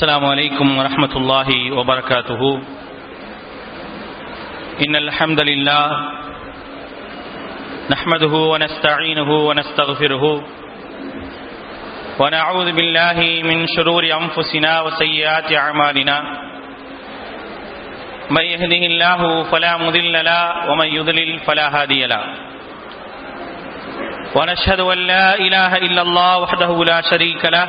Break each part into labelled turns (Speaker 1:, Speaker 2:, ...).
Speaker 1: السلام عليكم ورحمة الله وبركاته. إن الحمد لله نحمده ونستعينه ونستغفره ونعوذ بالله من شرور أنفسنا وسيئات أعمالنا. من يهده الله فلا مضل له ومن يضلل فلا هادي له. ونشهد أن لا إله إلا الله وحده لا شريك له.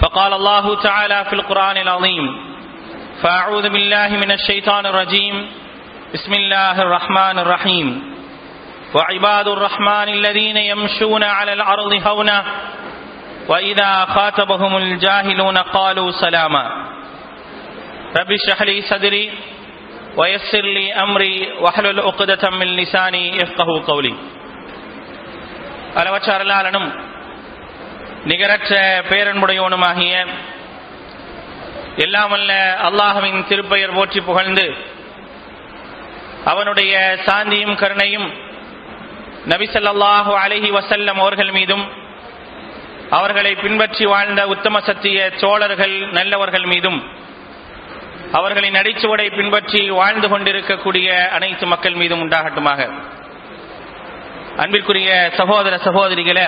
Speaker 1: فقال الله تعالى في القرآن العظيم فأعوذ بالله من الشيطان الرجيم. بسم الله الرحمن الرحيم. وعباد الرحمن الذين يمشون على الأرض هونا وإذا خاطبهم الجاهلون قالوا سلاما. رب اشرح لي صدري ويسر لي أمري واحلل عقدة من لساني يفقه قولي. ألوچ أرلالنم நிகரற்ற பேரன்புடையவனுமாகிய எல்லாமல்ல அல்லாஹுவின் திருப்பெயர் போற்றி புகழ்ந்து அவனுடைய சாந்தியும் கருணையும் நபிசல்லாஹு அலஹி வசல்லம் அவர்கள் மீதும் அவர்களை பின்பற்றி வாழ்ந்த உத்தம சத்திய சோழர்கள் நல்லவர்கள் மீதும் அவர்களின் அடிச்சுவடை பின்பற்றி வாழ்ந்து கொண்டிருக்கக்கூடிய அனைத்து மக்கள் மீதும் உண்டாகட்டுமாக. அன்பிற்குரிய சகோதர சகோதரிகளை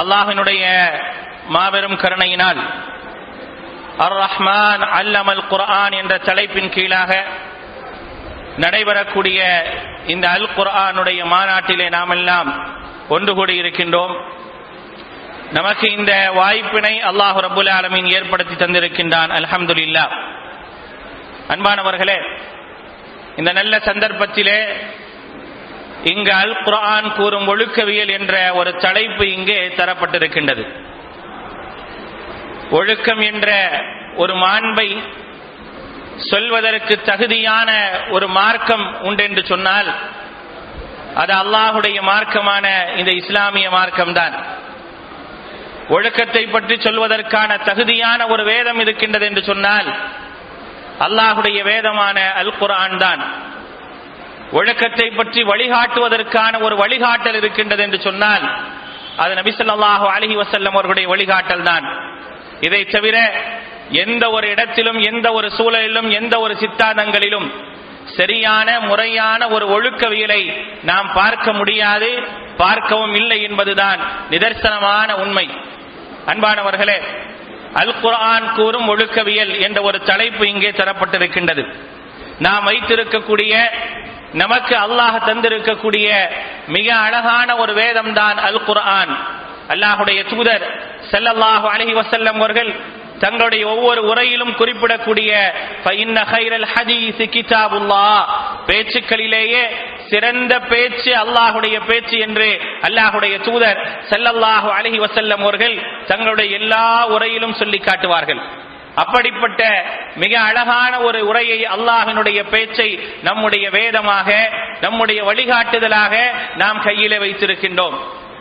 Speaker 1: அல்லாஹினுடைய மாபெரும் கருணையினால் அர் ரஹ்மான் அல்லமல் குர்ஆன் என்ற தலைப்பின் கீழாக நடைபெறக்கூடிய இந்த அல் குர்ஆனுடைய மாநாட்டிலே நாம் எல்லாம் ஒன்று கூடி இருக்கின்றோம். நமக்கு இந்த வாய்ப்பினை அல்லாஹு ரபுல் ஆலமின் ஏற்படுத்தி தந்திருக்கின்றான். அல்ஹம்துல்லா அன்பானவர்களே இந்த நல்ல சந்தர்ப்பத்திலே இங்கு அல் குரான் கூறும் ஒழுக்கவியல் என்ற ஒரு தலைப்பு இங்கே தரப்பட்டிருக்கின்றது. ஒழுக்கம் என்ற ஒரு மாண்பை சொல்வதற்கு தகுதியான ஒரு மார்க்கம் உண்டென்று சொன்னால் அது அல்லாஹுடைய மார்க்கமான இந்த இஸ்லாமிய மார்க்கம்தான். ஒழுக்கத்தை பற்றி சொல்வதற்கான தகுதியான ஒரு வேதம் இருக்கின்றது என்று சொன்னால் அல்லாஹுடைய வேதமான அல் குரான் தான். ஒழுக்கத்தை பற்றி வழிகாட்டுவதற்கான ஒரு வழிகாட்டல் இருக்கின்றது என்று சொன்னால் அது நபிசல்லாஹு அலஹி வசல்லம் அவர்களுடைய வழிகாட்டல் தான். இதை தவிர எந்த ஒரு இடத்திலும் எந்த ஒரு சூழலிலும் எந்த ஒரு சித்தாந்தங்களிலும் சரியான முறையான ஒரு ஒழுக்கவியலை நாம் பார்க்க முடியாது பார்க்கவும் இல்லை என்பதுதான் நிதர்சனமான உண்மை. அன்பானவர்களே அல் குரான் கூறும் ஒழுக்கவியல் என்ற ஒரு தலைப்பு இங்கே தரப்பட்டிருக்கின்றது. நாம் வைத்திருக்கக்கூடிய நமக்கு அல்லாஹ் தந்திருக்கக்கூடிய மிக அழகான ஒரு வேதம் தான் அல் குர்ஆன் அல்லாஹுடைய தூதர் செல்லல்லாஹு அலஹி வசல்லம் அவர்கள் தங்களுடைய ஒவ்வொரு உரையிலும் குறிப்பிடக்கூடிய பேச்சுக்களிலேயே சிறந்த பேச்சு அல்லாஹுடைய பேச்சு என்று அல்லாஹுடைய தூதர் செல்லல்லாஹு அலஹி வசல்லம் அவர்கள் தங்களுடைய எல்லா உரையிலும் சொல்லி காட்டுவார்கள். அப்படிப்பட்ட மிக அழகான ஒரு உரையை அல்லாஹினுடைய பேச்சை நம்முடைய வேதமாக நம்முடைய வழிகாட்டுதலாக நாம் கையிலே வைத்திருக்கின்றோம்.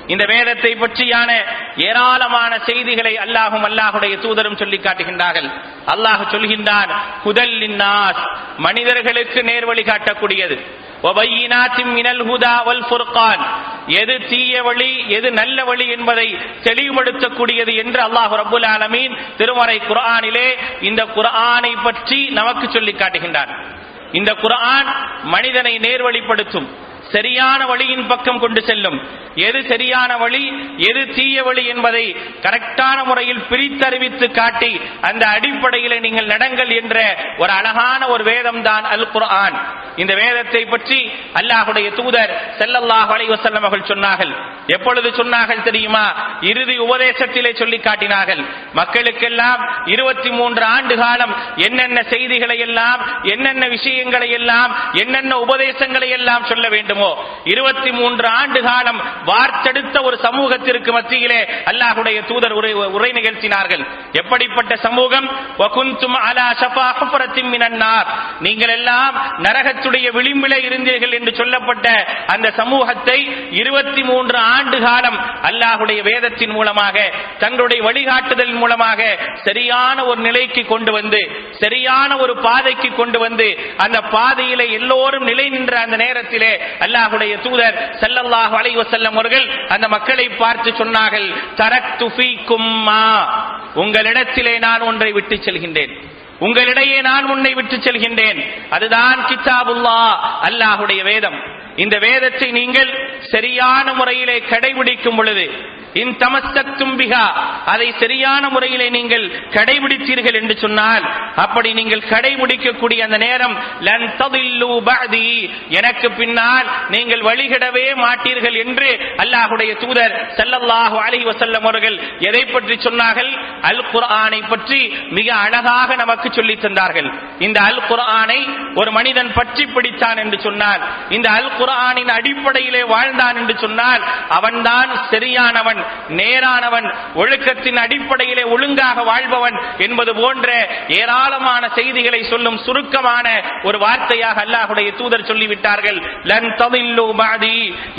Speaker 1: இந்த வேதத்தை பற்றியான ஏராளமான செய்திகளை அல்லாஹும் அல்லாஹுடைய தூதரும் சொல்லி காட்டுகின்றார்கள். அல்லாஹ் சொல்கின்றான் ஹுதல்லின்னாஸ் மனிதர்களுக்கு நேர்வழி காட்டக்கூடியது. மினல் எது தீய வழி எது நல்ல வழி என்பதை தெளிவுபடுத்தக்கூடியது என்று அல்லாஹ் ரபுல் ஆலமீன் திருமறை குர்ஆனிலே இந்த குரானை பற்றி நமக்கு சொல்லி காட்டுகின்றார் இந்த குரான் மனிதனை நேர்வழிப்படுத்தும். சரியான வழியின் பக்கம் கொண்டு செல்லும். எது சரியான வழி எது தீய வழி என்பதை கரெக்டான முறையில் பிரித்தறிவித்து காட்டி அந்த அடிப்படையில் நீங்கள் நடங்கள் என்ற ஒரு அழகான ஒரு வேதம் தான் அல் குர்ஆன் இந்த வேதத்தை பற்றி அல்லாஹுடைய தூதர் செல்லல்லாஹ் அலைவசல்லம் அவர்கள் சொன்னார்கள். எப்பொழுது சொன்னார்கள் தெரியுமா? இறுதி உபதேசத்திலே சொல்லி காட்டினார்கள். மக்களுக்கெல்லாம் இருபத்தி மூன்று ஆண்டு காலம் என்னென்ன செய்திகளை எல்லாம் என்னென்ன விஷயங்களை எல்லாம் என்னென்ன உபதேசங்களை எல்லாம் சொல்ல வேண்டும் இருபத்தி மூன்று ஆண்டு காலம் வார்த்தெடுத்த ஒரு சமூகத்திற்கு மத்தியிலே அல்லாஹுடைய தூதர் உரை உரை நிகழ்த்தினார்கள். எப்படிப்பட்ட சமூகம்? நீங்கள் எல்லாம் நரகத்துடைய விளிம்பிலே இருந்தீர்கள் என்று சொல்லப்பட்ட அந்த சமூகத்தை இருபத்தி மூன்று ஆண்டு காலம் அல்லாஹுடைய வேதத்தின் மூலமாக தங்களுடைய வழிகாட்டுதல் மூலமாக சரியான ஒரு நிலைக்கு கொண்டு வந்து சரியான ஒரு பாதைக்கு கொண்டு வந்து அந்த பாதையிலே எல்லோரும் நிலை நின்ற அந்த நேரத்திலே அல்லாஹுடைய தூதர் செல்லல்லாஹு அலைஹி வஸல்லம் அவர்கள் அந்த மக்களை பார்த்து சொன்னார்கள் தரக்து ஃபீக்கும் உங்களிடத்திலே நான் ஒன்றை விட்டு செல்கின்றேன். உங்களிடையே நான் உன்னை விட்டு செல்கின்றேன். அதுதான் கித்தாபுல்லா அல்லாஹுடைய வேதம். இந்த வேதத்தை நீங்கள் சரியான முறையிலே கடைபிடிக்கும் பொழுது இன் தமஸ்தத்தும் பிகா அதை சரியான முறையிலே நீங்கள் கடைபிடித்தீர்கள் என்று சொன்னால் அப்படி நீங்கள் கடைபிடிக்கக்கூடிய அந்த நேரம் லன் ததில்லு பஅதி எனக்கு பின்னால் நீங்கள் வழிகிடவே மாட்டீர்கள் என்று அல்லாஹுடைய தூதர் ஸல்லல்லாஹு அலைஹி வஸல்லம் அவர்கள் எதை பற்றி சொன்னார்கள்? அல் குர்ஆனை பற்றி மிக அழகாக நமக்கு சொல்லி தந்தார்கள். இந்த அல் குர்ஆனை ஒரு மனிதன் பற்றி பிடித்தான் என்று சொன்னார் இந்த அல் குரானின் அடிப்படையிலே வாழ்ந்தான் என்று சொன்னால் அவன்தான் சரியானவன் நேரானவன் ஒழுக்கத்தின் அடிப்படையிலே ஒழுங்காக வாழ்பவன் என்பது போன்ற ஏராளமான செய்திகளை சொல்லும் சுருக்கமான ஒரு வார்த்தையாக அல்லாஹுடைய தூதர் சொல்லிவிட்டார்கள். லன் ததில்லு பாதி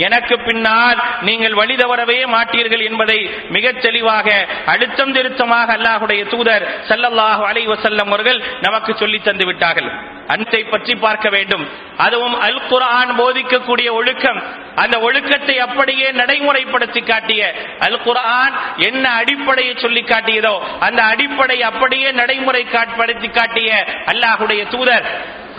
Speaker 1: எனக்கு பின்னால் நீங்கள் வழி தவறவே மாட்டீர்கள் என்பதை மிகச் தெளிவாக அழுத்தம் திருத்தமாக அல்லாஹுடைய தூதர் ஸல்லல்லாஹு அலைஹி வஸல்லம் அவர்கள் நமக்கு சொல்லி தந்து விட்டார்கள் அன்பை பற்றி பார்க்க வேண்டும். அதுவும் அல் குரான் போதிக்கக்கூடிய ஒழுக்கம். அந்த ஒழுக்கத்தை அப்படியே நடைமுறைப்படுத்தி காட்டிய அல் குரான் என்ன அடிப்படையை சொல்லி காட்டியதோ அந்த அடிப்படை அப்படியே நடைமுறை காட்படுத்தி காட்டிய அல்லாஹுடைய தூதர்.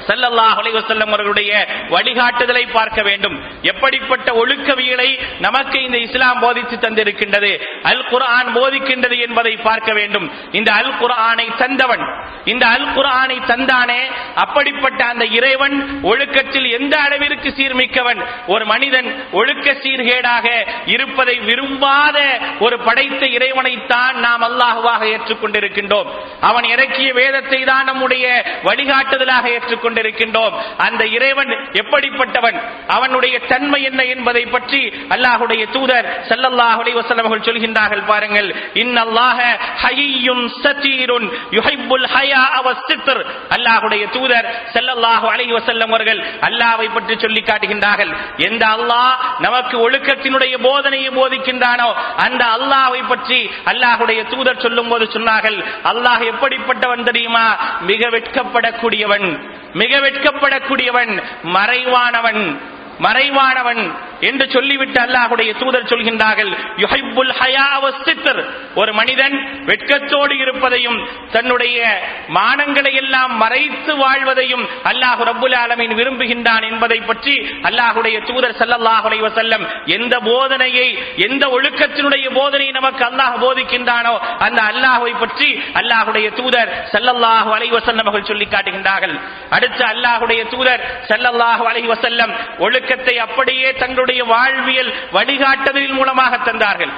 Speaker 1: ஸல்லல்லாஹு அவர்களுடைய வழிகாட்டுதலை பார்க்க வேண்டும். எப்படிப்பட்ட ஒழுக்கவியலை நமக்கு இந்த இஸ்லாம் போதித்து தந்திருக்கின்றது? அல் குரான் போதிக்கின்றது என்பதை பார்க்க வேண்டும். இந்த அல் குரானை தந்தவன் இந்த அல் குரானை தந்தானே அப்படிப்பட்ட அந்த இறைவன் ஒழுக்கத்தில் எந்த அளவிற்கு சீர்மிக்கவன்? ஒரு மனிதன் ஒழுக்க சீர்கேடாக இருப்பதை விரும்பாத ஒரு படைத்த இறைவனைத்தான் நாம் அல்லாஹுவாக ஏற்றுக்கொண்டிருக்கின்றோம். அவன் இறக்கிய வேதத்தை தான் நம்முடைய வழிகாட்டுதலாக ஏற்றுக்கொண்டு கொண்டிருக்கின்றோம். அந்த இறைவன் எப்படிப்பட்டவன்? அவனுடைய தன்மை என்ன என்பதை பற்றி அல்லாஹுடைய தூதர் ஸல்லல்லாஹு அலைஹி சொல்கின்றார்கள். பாருங்கள் இன்னல்லாஹ ஹையும் சதீருன் யுஹைபுல் ஹயா வஸ்ஸித்ர் அல்லாஹுடைய தூதர் செல்லல்லாஹு அலை வஸல்லம் அவர்கள் அல்லாவை பற்றி சொல்லி காட்டுகின்றார்கள். எந்த அல்லாஹ் நமக்கு ஒழுக்கத்தினுடைய போதனையை போதிக்கின்றானோ அந்த அல்லாஹ்வை பற்றி அல்லாஹுடைய தூதர் சொல்லும் போது சொன்னார்கள் அல்லாஹ் எப்படிப்பட்டவன் தெரியுமா? மிக வெட்கப்படக்கூடியவன். மிக வெட்கப்படக்கூடியவன் மறைவானவன் மறைவானவன். என்று சொல்லிவிட்டு அல்லாஹுடைய தூதர் சொல்கின்றார்கள் ஒரு மனிதன் வெட்கத்தோடு இருப்பதையும் தன்னுடைய மானங்களை எல்லாம் மறைத்து வாழ்வதையும் அல்லாஹு ரபுல் ஆலமீன் விரும்புகின்றான் என்பதை பற்றி அல்லாஹுடைய தூதர் சல்லாஹுடைய அலைஹி எந்த போதனையை எந்த ஒழுக்கத்தினுடைய போதனை நமக்கு அல்லாஹ் போதிக்கின்றானோ அந்த அல்லாஹுவை பற்றி அல்லாஹுடைய தூதர் சல்லல்லாஹு அலைவசல்லம் அவர்கள் சொல்லி காட்டுகின்றார்கள். அடுத்து அல்லாஹுடைய தூதர் சல்லல்லாஹு அலைவசல்லம் ஒழுக்கத்தை அப்படியே தங்களுடைய வாழ்வியல் வழிகாட்டுதலின் மூலமாக தந்தார்கள்.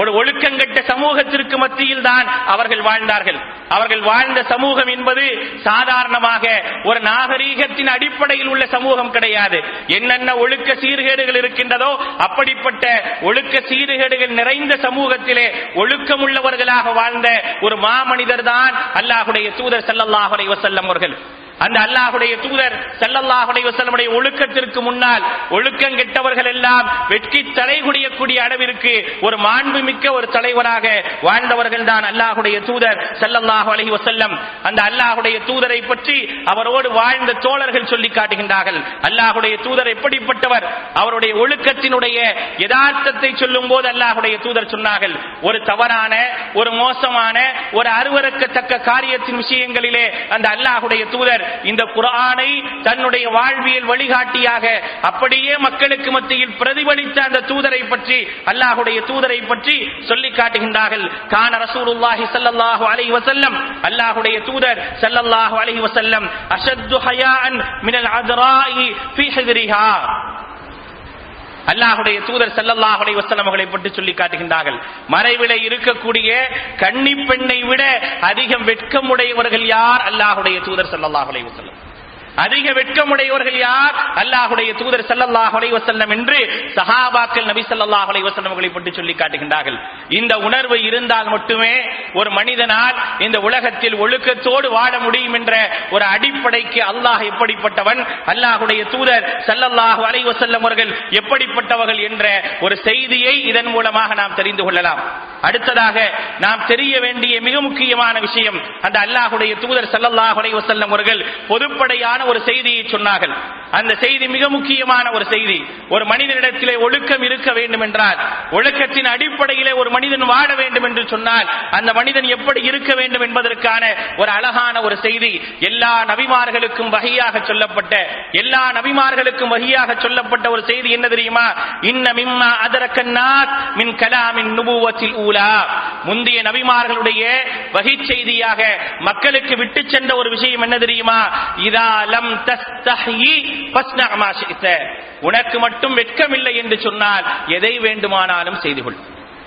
Speaker 1: ஒரு ஒழுக்கங்கட்ட சமூகத்திற்கு மத்தியில் தான் அவர்கள் வாழ்ந்தார்கள். அவர்கள் வாழ்ந்த சமூகம் என்பது சாதாரணமாக ஒரு நாகரீகத்தின் அடிப்படையில் உள்ள சமூகம் கிடையாது. என்னென்ன ஒழுக்க சீர்கேடுகள் இருக்கின்றதோ அப்படிப்பட்ட ஒழுக்க சீர்கேடுகள் நிறைந்த சமூகத்திலே ஒழுக்கம் உள்ளவர்களாக வாழ்ந்த ஒரு மாமனிதர் தான் அல்லாஹுடைய தூதர் ஸல்லல்லாஹு வசல்லம் அவர்கள். அந்த அல்லாஹுடைய தூதர் செல்லல்லாஹுடைய வசலமுடைய ஒழுக்கத்திற்கு முன்னால் ஒழுக்கம் கெட்டவர்கள் எல்லாம் வெட்கி தலைகுடியக்கூடிய அளவிற்கு ஒரு மாண்புமிக்க ஒரு தலைவராக வாழ்ந்தவர்கள் தான் அல்லாஹுடைய தூதர் ஸல்லல்லாஹு அலஹி வசல்லம் அந்த அல்லாஹுடைய தூதரை பற்றி அவரோடு வாழ்ந்த தோழர்கள் சொல்லி காட்டுகின்றார்கள். அல்லாஹுடைய தூதர் எப்படிப்பட்டவர்? அவருடைய ஒழுக்கத்தினுடைய யதார்த்தத்தை சொல்லும் போது அல்லாஹுடைய தூதர் சொன்னார்கள் ஒரு தவறான ஒரு மோசமான ஒரு அருவறுக்கத்தக்க காரியத்தின் விஷயங்களிலே அந்த அல்லாஹுடைய தூதர் இந்த குரானை தன்னுடைய வாழ்வியல் வழிகாட்டியாக அப்படியே மக்களுக்கு மத்தியில் பிரதிபலித்த அந்த தூதரை பற்றி அல்லாஹுடைய தூதரை பற்றி சொல்லி காட்டுகின்றார்கள். கான ரசூலுல்லாஹி சல்லல்லாஹு அலைஹி வஸல்லம் அல்லாஹுடைய தூதர் சல்லல்லாஹு அலைஹி வஸல்லம் அஷத்து ஹயான் மினல் அத்ராஇ ஃபீ ஹிஜ்ரிஹா அல்லாஹுடைய தூதர் செல்லல்லாஹுடைய அலைஹி அவர்களை பற்றி சொல்லி காட்டுகின்றார்கள். மறைவில இருக்கக்கூடிய கன்னி பெண்ணை விட அதிகம் வெட்கமுடையவர்கள் யார்? அல்லாஹுடைய தூதர் செல்லல்லாஹுடைய அலைஹி அதிக வெட்கமுடையவர்கள் யார்? அல்லாஹுடைய தூதர் சல்லாஹ் அலைவசல்லம் என்று சஹாபாக்கள் நபி சல்லாஹ் அலைவசல்லம் அவர்களை பற்றி சொல்லி காட்டுகின்றார்கள். இந்த உணர்வு இருந்தால் மட்டுமே ஒரு மனிதனால் இந்த உலகத்தில் ஒழுக்கத்தோடு வாழ முடியும் என்ற ஒரு அடிப்படைக்கு அல்லாஹ் எப்படிப்பட்டவன்? அல்லாஹுடைய தூதர் ஸல்லல்லாஹு அலைவசல்லம் அவர்கள் எப்படிப்பட்டவர்கள் என்ற ஒரு செய்தியை இதன் மூலமாக நாம் தெரிந்து கொள்ளலாம். அடுத்ததாக நாம் தெரிய வேண்டிய மிக முக்கியமான விஷயம் அந்த அல்லாஹுடைய தூதர் ஸல்லல்லாஹு அலைவசல்லம் அவர்கள் பொதுப்படையான ஒரு செய்தியை சொன்னார்கள். அந்த செய்தி மிக முக்கியமான ஒரு செய்தி. ஒரு மனிதனிடத்திலே ஒழுக்கம் இருக்க வேண்டும் என்றால் ஒழுக்கத்தின் அடிப்படையிலே ஒரு மனிதன் வாழ வேண்டும் என்று சொன்னால் அந்த மனிதன் எப்படி இருக்க வேண்டும் என்பதற்கான ஒரு அழகான ஒரு செய்தி. எல்லா நபிமார்களுக்கும் வகையாக சொல்லப்பட்ட எல்லா நபிமார்களுக்கும் வகையாக சொல்லப்பட்ட ஒரு செய்தி என்ன தெரியுமா? இன்ன மிம்மா அதரக்கன்னாத் மின் கலாமின் நுபுவத்தில் ஊலா. முந்தைய நபிமார்களுடைய வகை செய்தியாக மக்களுக்கு விட்டு சென்ற ஒரு விஷயம் என்ன தெரியுமா? இதா லம் தஸ்தஹி ஃபஸ்னா மா உனக்கு மட்டும் வெட்கமில்லை என்று சொன்னால் எதை வேண்டுமானாலும் செய்து கொள்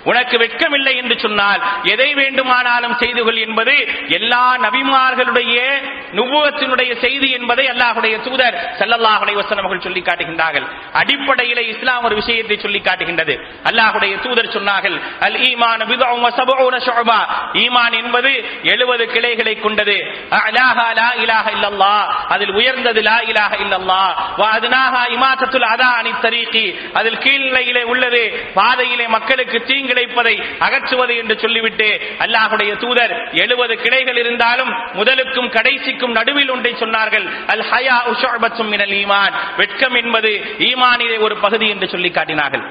Speaker 1: உனக்கு வெட்கமில்லை என்று சொன்னால் எதை வேண்டுமானாலும் செய்து கொள் என்பது எல்லா நபிமார்களுடைய நுபுவத்தினுடைய செய்தி என்பதை அல்லாஹுடைய தூதர் சல்லல்லாஹுடைய வசனமகள் சொல்லி காட்டுகின்றார்கள். அடிப்படையிலே இஸ்லாம் ஒரு விஷயத்தை சொல்லி காட்டுகின்றது. அல்லாஹுடைய தூதர் சொன்னார்கள் அல் ஈமான் ஈமான் என்பது 70 கிளைகளை கொண்டது. அதில் உயர்ந்தது லா இலாக இல்லல்லா அதனாக அத்னாஹா அதா அணி தரீக்கி அதில் கீழ்நிலையிலே உள்ளது பாதையிலே மக்களுக்கு தீங்கு கிடைப்பதை அகற்றுவது என்று சொல்லிவிட்டு அல்லாஹுடைய தூதர் 70 கிளைகள் இருந்தாலும் முதலுக்கும் கடைசிக்கும் நடுவில் ஒன்றை சொன்னார்கள் அல் ஹயா உஷபத்தும் ஈமான். வெட்கம் என்பது ஈமானிலே ஒரு பகுதி என்று சொல்லி காட்டினார்கள்.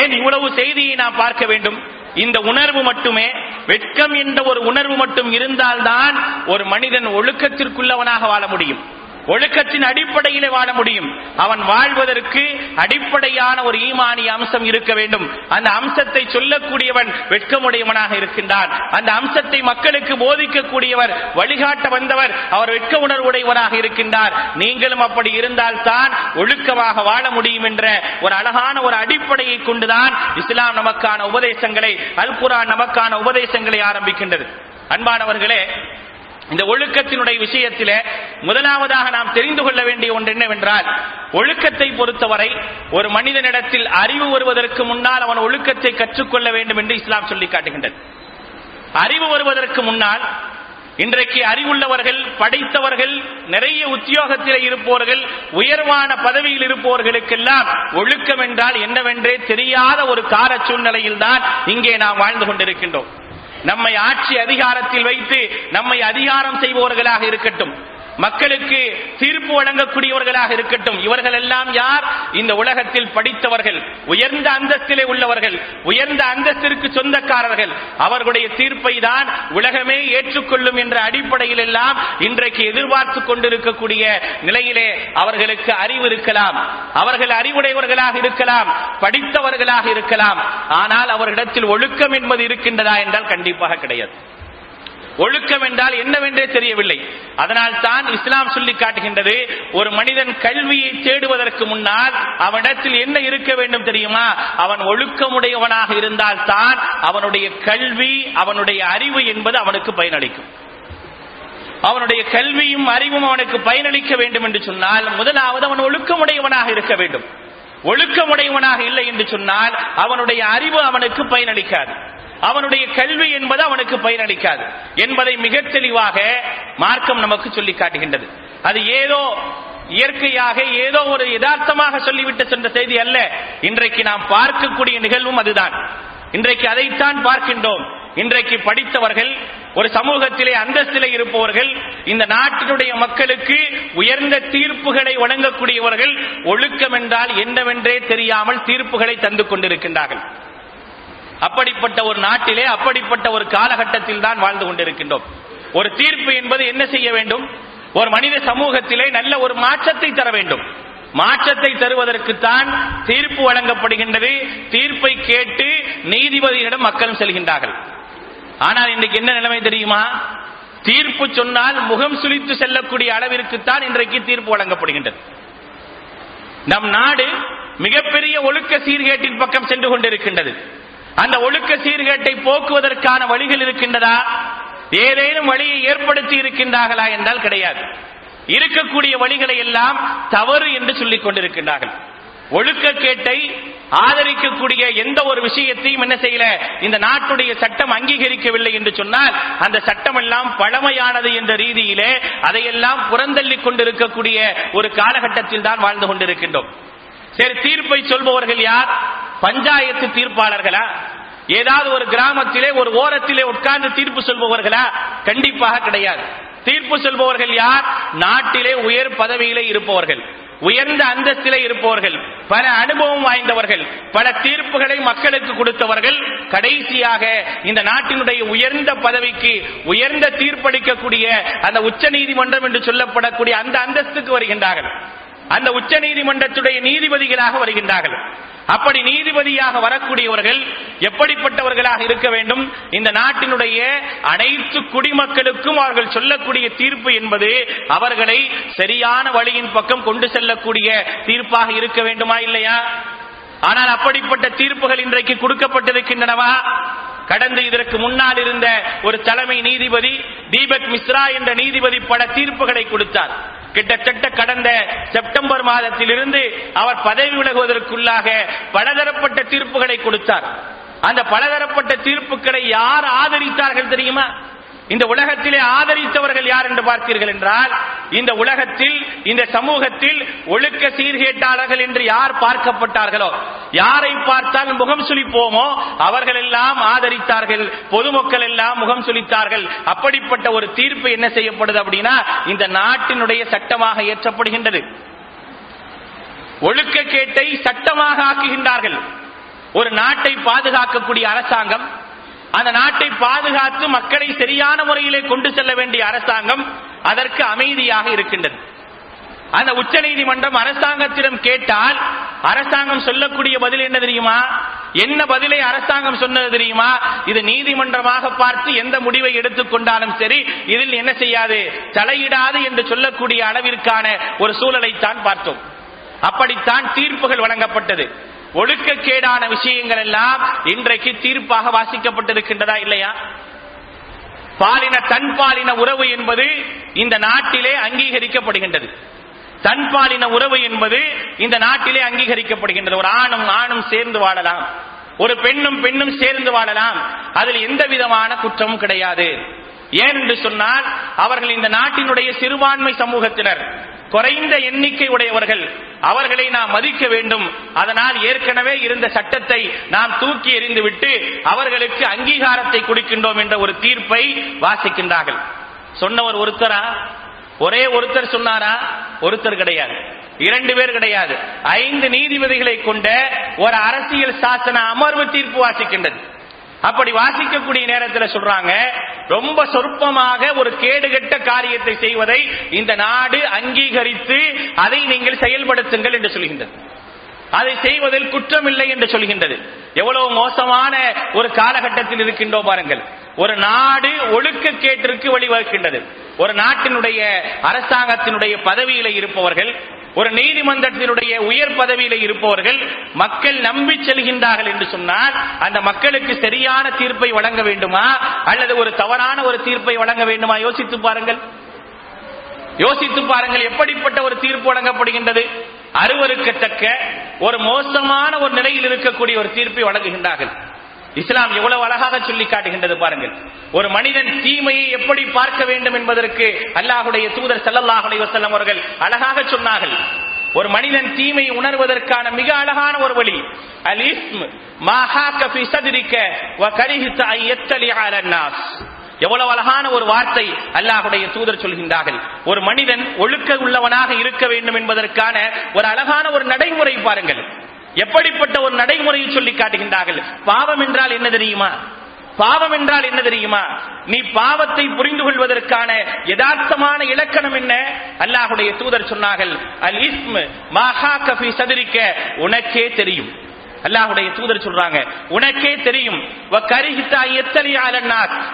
Speaker 1: ஏன் இவ்வளவு செய்தியை நாம் பார்க்க வேண்டும்? இந்த உணர்வு மட்டுமே வெட்கம் என்ற ஒரு உணர்வு மட்டும் இருந்தால்தான் ஒரு மனிதன் ஒழுக்கத்திற்குள்ளவனாக வாழ முடியும். ஒழுக்கத்தின் அடிப்படையிலே வாழ முடியும். அவன் வாழ்வதற்கு அடிப்படையான ஒரு ஈமானிய அம்சம் இருக்க வேண்டும். அந்த அம்சத்தை சொல்லக்கூடியவன் வெட்கமுடையவனாக இருக்கின்றான். அந்த அம்சத்தை மக்களுக்கு போதிக்கக்கூடியவர் வழிகாட்ட வந்தவர் அவர் வெட்க உணர்வுடையவராக இருக்கின்றார். நீங்களும் அப்படி இருந்தால் தான் ஒழுக்கமாக வாழ முடியும் என்ற ஒரு அழகான ஒரு அடிப்படையை கொண்டுதான் இஸ்லாம் நமக்கான உபதேசங்களை அல்குரான் நமக்கான உபதேசங்களை ஆரம்பிக்கின்றது. அன்பானவர்களே இந்த ஒழுக்கத்தினுடைய விஷயத்தில முதலாவதாக நாம் தெரிந்து கொள்ள வேண்டிய ஒன்று என்னவென்றால் ஒழுக்கத்தை பொறுத்தவரை ஒரு மனிதனிடத்தில் அறிவு வருவதற்கு முன்னால் அவன் ஒழுக்கத்தை கற்றுக்கொள்ள வேண்டும் என்று இஸ்லாம் சொல்லி காட்டுகின்றது. அறிவு வருவதற்கு முன்னால் இன்றைக்கு அறிவுள்ளவர்கள் படைத்தவர்கள் நிறைய உத்தியோகத்தில் இருப்பவர்கள் உயர்வான பதவியில் இருப்பவர்களுக்கெல்லாம் ஒழுக்கம் என்றால் என்னவென்றே தெரியாத ஒரு கார சூழ்நிலையில் தான் இங்கே நாம் வாழ்ந்து கொண்டிருக்கின்றோம். நம்மை ஆட்சி அதிகாரத்தில் வைத்து நம்மை அதிகாரம் செய்பவர்களாக இருக்கட்டும். மக்களுக்கு தீர்ப்பு வழங்கக்கூடியவர்களாக இருக்கட்டும். இவர்கள் எல்லாம் யார்? இந்த உலகத்தில் படித்தவர்கள் உயர்ந்த அந்தஸ்திலே உள்ளவர்கள் உயர்ந்த அந்தஸ்திற்கு சொந்தக்காரர்கள். அவர்களுடைய தீர்ப்பை தான் உலகமே ஏற்றுக்கொள்ளும் என்ற அடிப்படையில் எல்லாம் இன்றைக்கு எதிர்பார்த்து கொண்டிருக்கக்கூடிய நிலையிலே அவர்களுக்கு அறிவு இருக்கலாம். அவர்கள் அறிவுடையவர்களாக இருக்கலாம் படித்தவர்களாக இருக்கலாம். ஆனால் அவர்களிடத்தில் ஒழுக்கம் என்பது இருக்கின்றதா என்றால் கண்டிப்பாக கிடையாது. ஒழுக்கம் என்றால் என்னவென்றே தெரியவில்லை. அதனால் தான் இஸ்லாம் சொல்லி காட்டுகின்றது ஒரு மனிதன் கல்வியை தேடுவதற்கு முன்னால் அவனிடத்தில் என்ன இருக்க வேண்டும் தெரியுமா? அவன் ஒழுக்கமுடையவனாக இருந்தால் தான் அவனுடைய கல்வி அவனுடைய அறிவு என்பது அவனுக்கு பயனளிக்கும். அவனுடைய கல்வியும் அறிவும் அவனுக்கு பயனளிக்க வேண்டும் என்று சொன்னால் முதலாவது அவன் ஒழுக்கமுடையவனாக இருக்க வேண்டும். ஒழுக்கமுடையவனாக இல்லை என்று சொன்னால் அவனுடைய அறிவு அவனுக்கு பயனளிக்காது. அவனுடைய கல்வி என்பது அவனுக்கு பயனளிக்காது என்பதை மிக தெளிவாக மார்க்கம் நமக்கு சொல்லி காட்டுகின்றது. அது ஏதோ இயற்கையாக ஏதோ ஒரு யதார்த்தமாக சொல்லிவிட்டு சென்ற செய்தி அல்ல. இன்றைக்கு நாம் பார்க்கக்கூடிய நிகழ்வும் அதுதான். இன்றைக்கு அதைத்தான் பார்க்கின்றோம். இன்றைக்கு படித்தவர்கள் ஒரு சமூகத்திலே அந்தஸ்திலே இருப்பவர்கள் இந்த நாட்டினுடைய மக்களுக்கு உயர்ந்த தீர்ப்புகளை வழங்கக்கூடியவர்கள் ஒழுக்கம் என்றால் என்னவென்றே தெரியாமல் தீர்ப்புகளை தந்து கொண்டிருக்கின்றார்கள். அப்படிப்பட்ட ஒரு நாட்டிலே அப்படிப்பட்ட ஒரு காலகட்டத்தில் தான் வாழ்ந்து கொண்டிருக்கின்றோம். ஒரு தீர்ப்பு என்பது என்ன செய்ய வேண்டும்? ஒரு மனித சமூகத்திலே நல்ல ஒரு மாற்றத்தை தர வேண்டும். மாற்றத்தை தருவதற்குத்தான் தீர்ப்பு வழங்கப்படுகின்றது. தீர்ப்பை கேட்டு நீதிபதியிடம் மக்களும் செல்கின்றார்கள். ஆனால் இன்றைக்கு என்ன நிலைமை தெரியுமா? தீர்ப்பு சொன்னால் முகம் சுழித்து செல்லக்கூடிய அளவிற்குத்தான் இன்றைக்கு தீர்ப்பு வழங்கப்படுகின்றது. நம் நாடு மிகப்பெரிய ஒழுக்க சீர்கேட்டின் பக்கம் சென்று கொண்டிருக்கின்றது. அந்த ஒழுக்க சீர்கேட்டை போக்குவதற்கான வழிகள் இருக்கின்றதா? ஏதேனும் வழியை ஏற்படுத்தி இருக்கின்றார்களா என்றால் கிடையாது. இருக்கக்கூடிய வழிகளை எல்லாம் தவறு என்று சொல்லிக் கொண்டிருக்கின்றார்கள். ஒழுக்கக்கேட்டை ஆதரிக்கக்கூடிய எந்த ஒரு விஷயத்தையும் என்ன செய்யல? இந்த நாட்டுடைய சட்டம் அங்கீகரிக்கவில்லை என்று சொன்னால் அந்த சட்டம் எல்லாம் பழமையானது என்ற ரீதியிலே அதையெல்லாம் புறந்தள்ளி கொண்டிருக்கக்கூடிய ஒரு காலகட்டத்தில் தான் வாழ்ந்து கொண்டிருக்கின்றோம். சரி தீர்ப்பை சொல்பவர்கள் யார்? பஞ்சாயத்து தீர்ப்பாளர்களா? ஏதாவது ஒரு கிராமத்திலே ஒரு ஓரத்திலே உட்கார்ந்து தீர்ப்பு சொல்பவர்களா? கண்டிப்பாக கிடையாது. தீர்ப்பு சொல்பவர்கள் யார்? நாட்டிலே உயர் பதவியிலே இருப்பவர்கள். உயர்ந்த அந்தஸ்திலே இருப்பவர்கள். பல அனுபவம் வாய்ந்தவர்கள். பல தீர்ப்புகளை மக்களுக்கு கொடுத்தவர்கள். கடைசியாக இந்த நாட்டினுடைய உயர்ந்த பதவிக்கு உயர்ந்த தீர்ப்பளிக்கக்கூடிய அந்த உச்ச நீதிமன்றம் என்று சொல்லப்படக்கூடிய அந்த அந்தஸ்துக்கு வருகின்றார்கள். அந்த உச்ச நீதிமன்றத்துடைய நீதிபதிகளாக வருகின்றார்கள். அப்படி நீதிபதியாக வரக்கூடியவர்கள் எப்படிப்பட்டவர்களாக இருக்க வேண்டும்? இந்த நாட்டினுடைய அனைத்து குடிமக்களுக்கும் அவர்கள் சொல்லக்கூடிய தீர்ப்பு என்பது அவர்களை சரியான வழியின் பக்கம் கொண்டு செல்லக்கூடிய தீர்ப்பாக இருக்க வேண்டுமா இல்லையா? ஆனால் அப்படிப்பட்ட தீர்ப்புகள் இன்றைக்கு கொடுக்கப்பட்டிருக்கின்றனவா? கடந்த இதற்கு முன்னால் இருந்த ஒரு தலைமை நீதிபதி தீபக் மிஸ்ரா என்ற நீதிபதி பல தீர்ப்புகளை கொடுத்தார். கிட்டத்தட்ட கடந்த செப்டம்பர் மாதத்திலிருந்து அவர் பதவி விலகுவதற்குள்ளாக பலதரப்பட்ட தீர்ப்புகளை கொடுத்தார். அந்த பலதரப்பட்ட தீர்ப்புகளை யார் ஆதரித்தார்கள் தெரியுமா? இந்த உலகத்திலே ஆதரித்தவர்கள் யார் என்று பார்த்தீர்கள் என்றால் இந்த உலகத்தில் இந்த சமூகத்தில் ஒழுக்க சீர்கேட்டாளர்கள் என்று யார் பார்க்கப்பட்டார்களோ யாரை பார்த்தால் முகம் சுழிப்போமோ அவர்கள் எல்லாம் ஆதரித்தார்கள் பொதுமக்கள் எல்லாம் முகம் சுளித்தார்கள். அப்படிப்பட்ட ஒரு தீர்ப்பு என்ன செய்யப்படுது அப்படின்னா இந்த நாட்டினுடைய சட்டமாக ஏற்றப்படுகின்றது ஒழுக்க கேட்டை சட்டமாக ஆக்குகின்றார்கள். ஒரு நாட்டை பாதுகாக்கக்கூடிய அரசாங்கம் அந்த நாட்டை பாதுகாத்து மக்களை சரியான முறையிலே கொண்டு செல்ல வேண்டிய அரசாங்கம் அதற்கு அமைதியாக இருக்கின்றது. அந்த உச்ச நீதிமன்றம் அரசாங்கத்திடம் கேட்டால் அரசாங்கம் சொல்லக்கூடிய பதில் என்ன தெரியுமா? என்ன பதிலை அரசாங்கம் சொன்னது தெரியுமா? இது நீதிமன்றமாக பார்த்து எந்த முடிவை எடுத்துக்கொண்டாலும் சரி இதில் என்ன செய்யாது? தலையிடாது என்று சொல்லக்கூடிய அளவிற்கான ஒரு சூழலைத்தான் பார்த்தோம். அப்படித்தான் தீர்ப்புகள் வழங்கப்பட்டது. ஒழுக்கக்கேடான விஷயங்கள் எல்லாம் இன்றைக்கு தீர்ப்பாக வாசிக்கப்பட்டிருக்கின்றதா இல்லையா? பாலின தன்பாலின உறவு என்பது இந்த நாட்டிலே அங்கீகரிக்கப்படுகின்றது. தன்பாலின உறவு என்பது இந்த நாட்டிலே அங்கீகரிக்கப்படுகின்றது. ஒரு ஆணும் ஆணும் சேர்ந்து வாழலாம். ஒரு பெண்ணும் பெண்ணும் சேர்ந்து வாழலாம். அதில் எந்த விதமான குற்றமும் கிடையாது. ஏன் என்று சொன்னால் அவர்கள் இந்த நாட்டினுடைய சிறுபான்மை சமூகத்தினர் குறைந்த எண்ணிக்கை உடையவர்கள் அவர்களை நாம் மதிக்க வேண்டும். அதனால் ஏற்கனவே இருந்த சட்டத்தை நாம் தூக்கி எறிந்துவிட்டு அவர்களுக்கு அங்கீகாரத்தை கொடுக்கின்றோம் என்ற ஒரு தீர்ப்பை வாசிக்கின்றார்கள். சொன்னவர் ஒருத்தரா? ஒரே ஒருத்தர் சொன்னாரா? ஒருத்தர் கிடையாது. இரண்டு பேர் கிடையாது. ஐந்து நீதிபதிகளை கொண்ட ஒரு அரசியல் சாசன அமர்வு தீர்ப்பு வாசிக்கின்றது. அப்படி வாசிக்கக்கூடிய நேரத்தில் சொல்றாங்க ரொம்ப சொற்பமாக ஒரு கேடுகட்ட காரியத்தை செய்வதை இந்த நாடு அங்கீகரித்து அதை நீங்கள் செயல்படுத்துங்கள் என்று சொல்கின்றது. அதை செய்வதில் குற்றமில்லை என்று சொல்கின்றது. எவ்வளவு மோசமான ஒரு காலகட்டத்தில் இருக்கின்றோம் பாருங்கள். ஒரு நாடு ஒழுக்க கேட்டிற்கு வழிவகுக்கின்றது. ஒரு நாட்டினுடைய அரசாங்கத்தினுடைய பதவியில இருப்பவர்கள் ஒரு நீதிமன்றத்தினுடைய உயர் பதவியில இருப்பவர்கள் மக்கள் நம்பி செல்கின்றார்கள் என்று சொன்னால் அந்த மக்களுக்கு சரியான தீர்ப்பை வழங்க வேண்டுமா? அல்லது ஒரு தவறான ஒரு தீர்ப்பை வழங்க வேண்டுமா? யோசித்து பாருங்கள். யோசித்து பாருங்கள் எப்படிப்பட்ட ஒரு தீர்ப்பு வழங்கப்படுகின்றது? அருவருக்கத்தக்க ஒரு மோசமான ஒரு நிலையில் இருக்கக்கூடிய ஒரு தீர்ப்பை வழங்குகின்றார்கள். இஸ்லாம் எவ்வளவு அழகாக சொல்லி காட்டுகின்றது பாருங்கள். ஒரு மனிதன் தீமையை எப்படி பார்க்க வேண்டும் என்பதற்கு அல்லாஹுடைய தூதர் ஸல்லல்லாஹு வசல்லம் அவர்கள் அழகாக சொன்னார்கள். ஒரு மனிதன் தீமை உணர்வதற்கான மிக அழகான ஒரு வழி அல் இஸ்ம் மா சதிரிக்க வ கரிஹத அன் எவ்வளவு அழகான ஒரு வார்த்தை அல்லாஹுடைய தூதர் சொல்கின்றார்கள். ஒரு மனிதன் ஒழுக்க உள்ளவனாக இருக்க வேண்டும் என்பதற்கான ஒரு அழகான ஒரு நடைமுறை பாருங்கள். எப்படிப்பட்ட ஒரு நடைமுறையை சொல்லி காட்டுகின்றார்கள்? பாவம் என்றால் என்ன தெரியுமா? பாவம் என்றால் என்ன தெரியுமா? நீ பாவத்தை புரிந்து கொள்வதற்கான யதார்த்தமான இலக்கணம் என்ன? அல்லாஹுடைய தூதர் சொன்னார்கள் அல் இஸ்ம் மாஹாக்க சதுரிக்க. உனக்கே தெரியும். அல்லாஹுடைய தூதர் சொல்றாங்க உனக்கே தெரியும். வ எத்தனை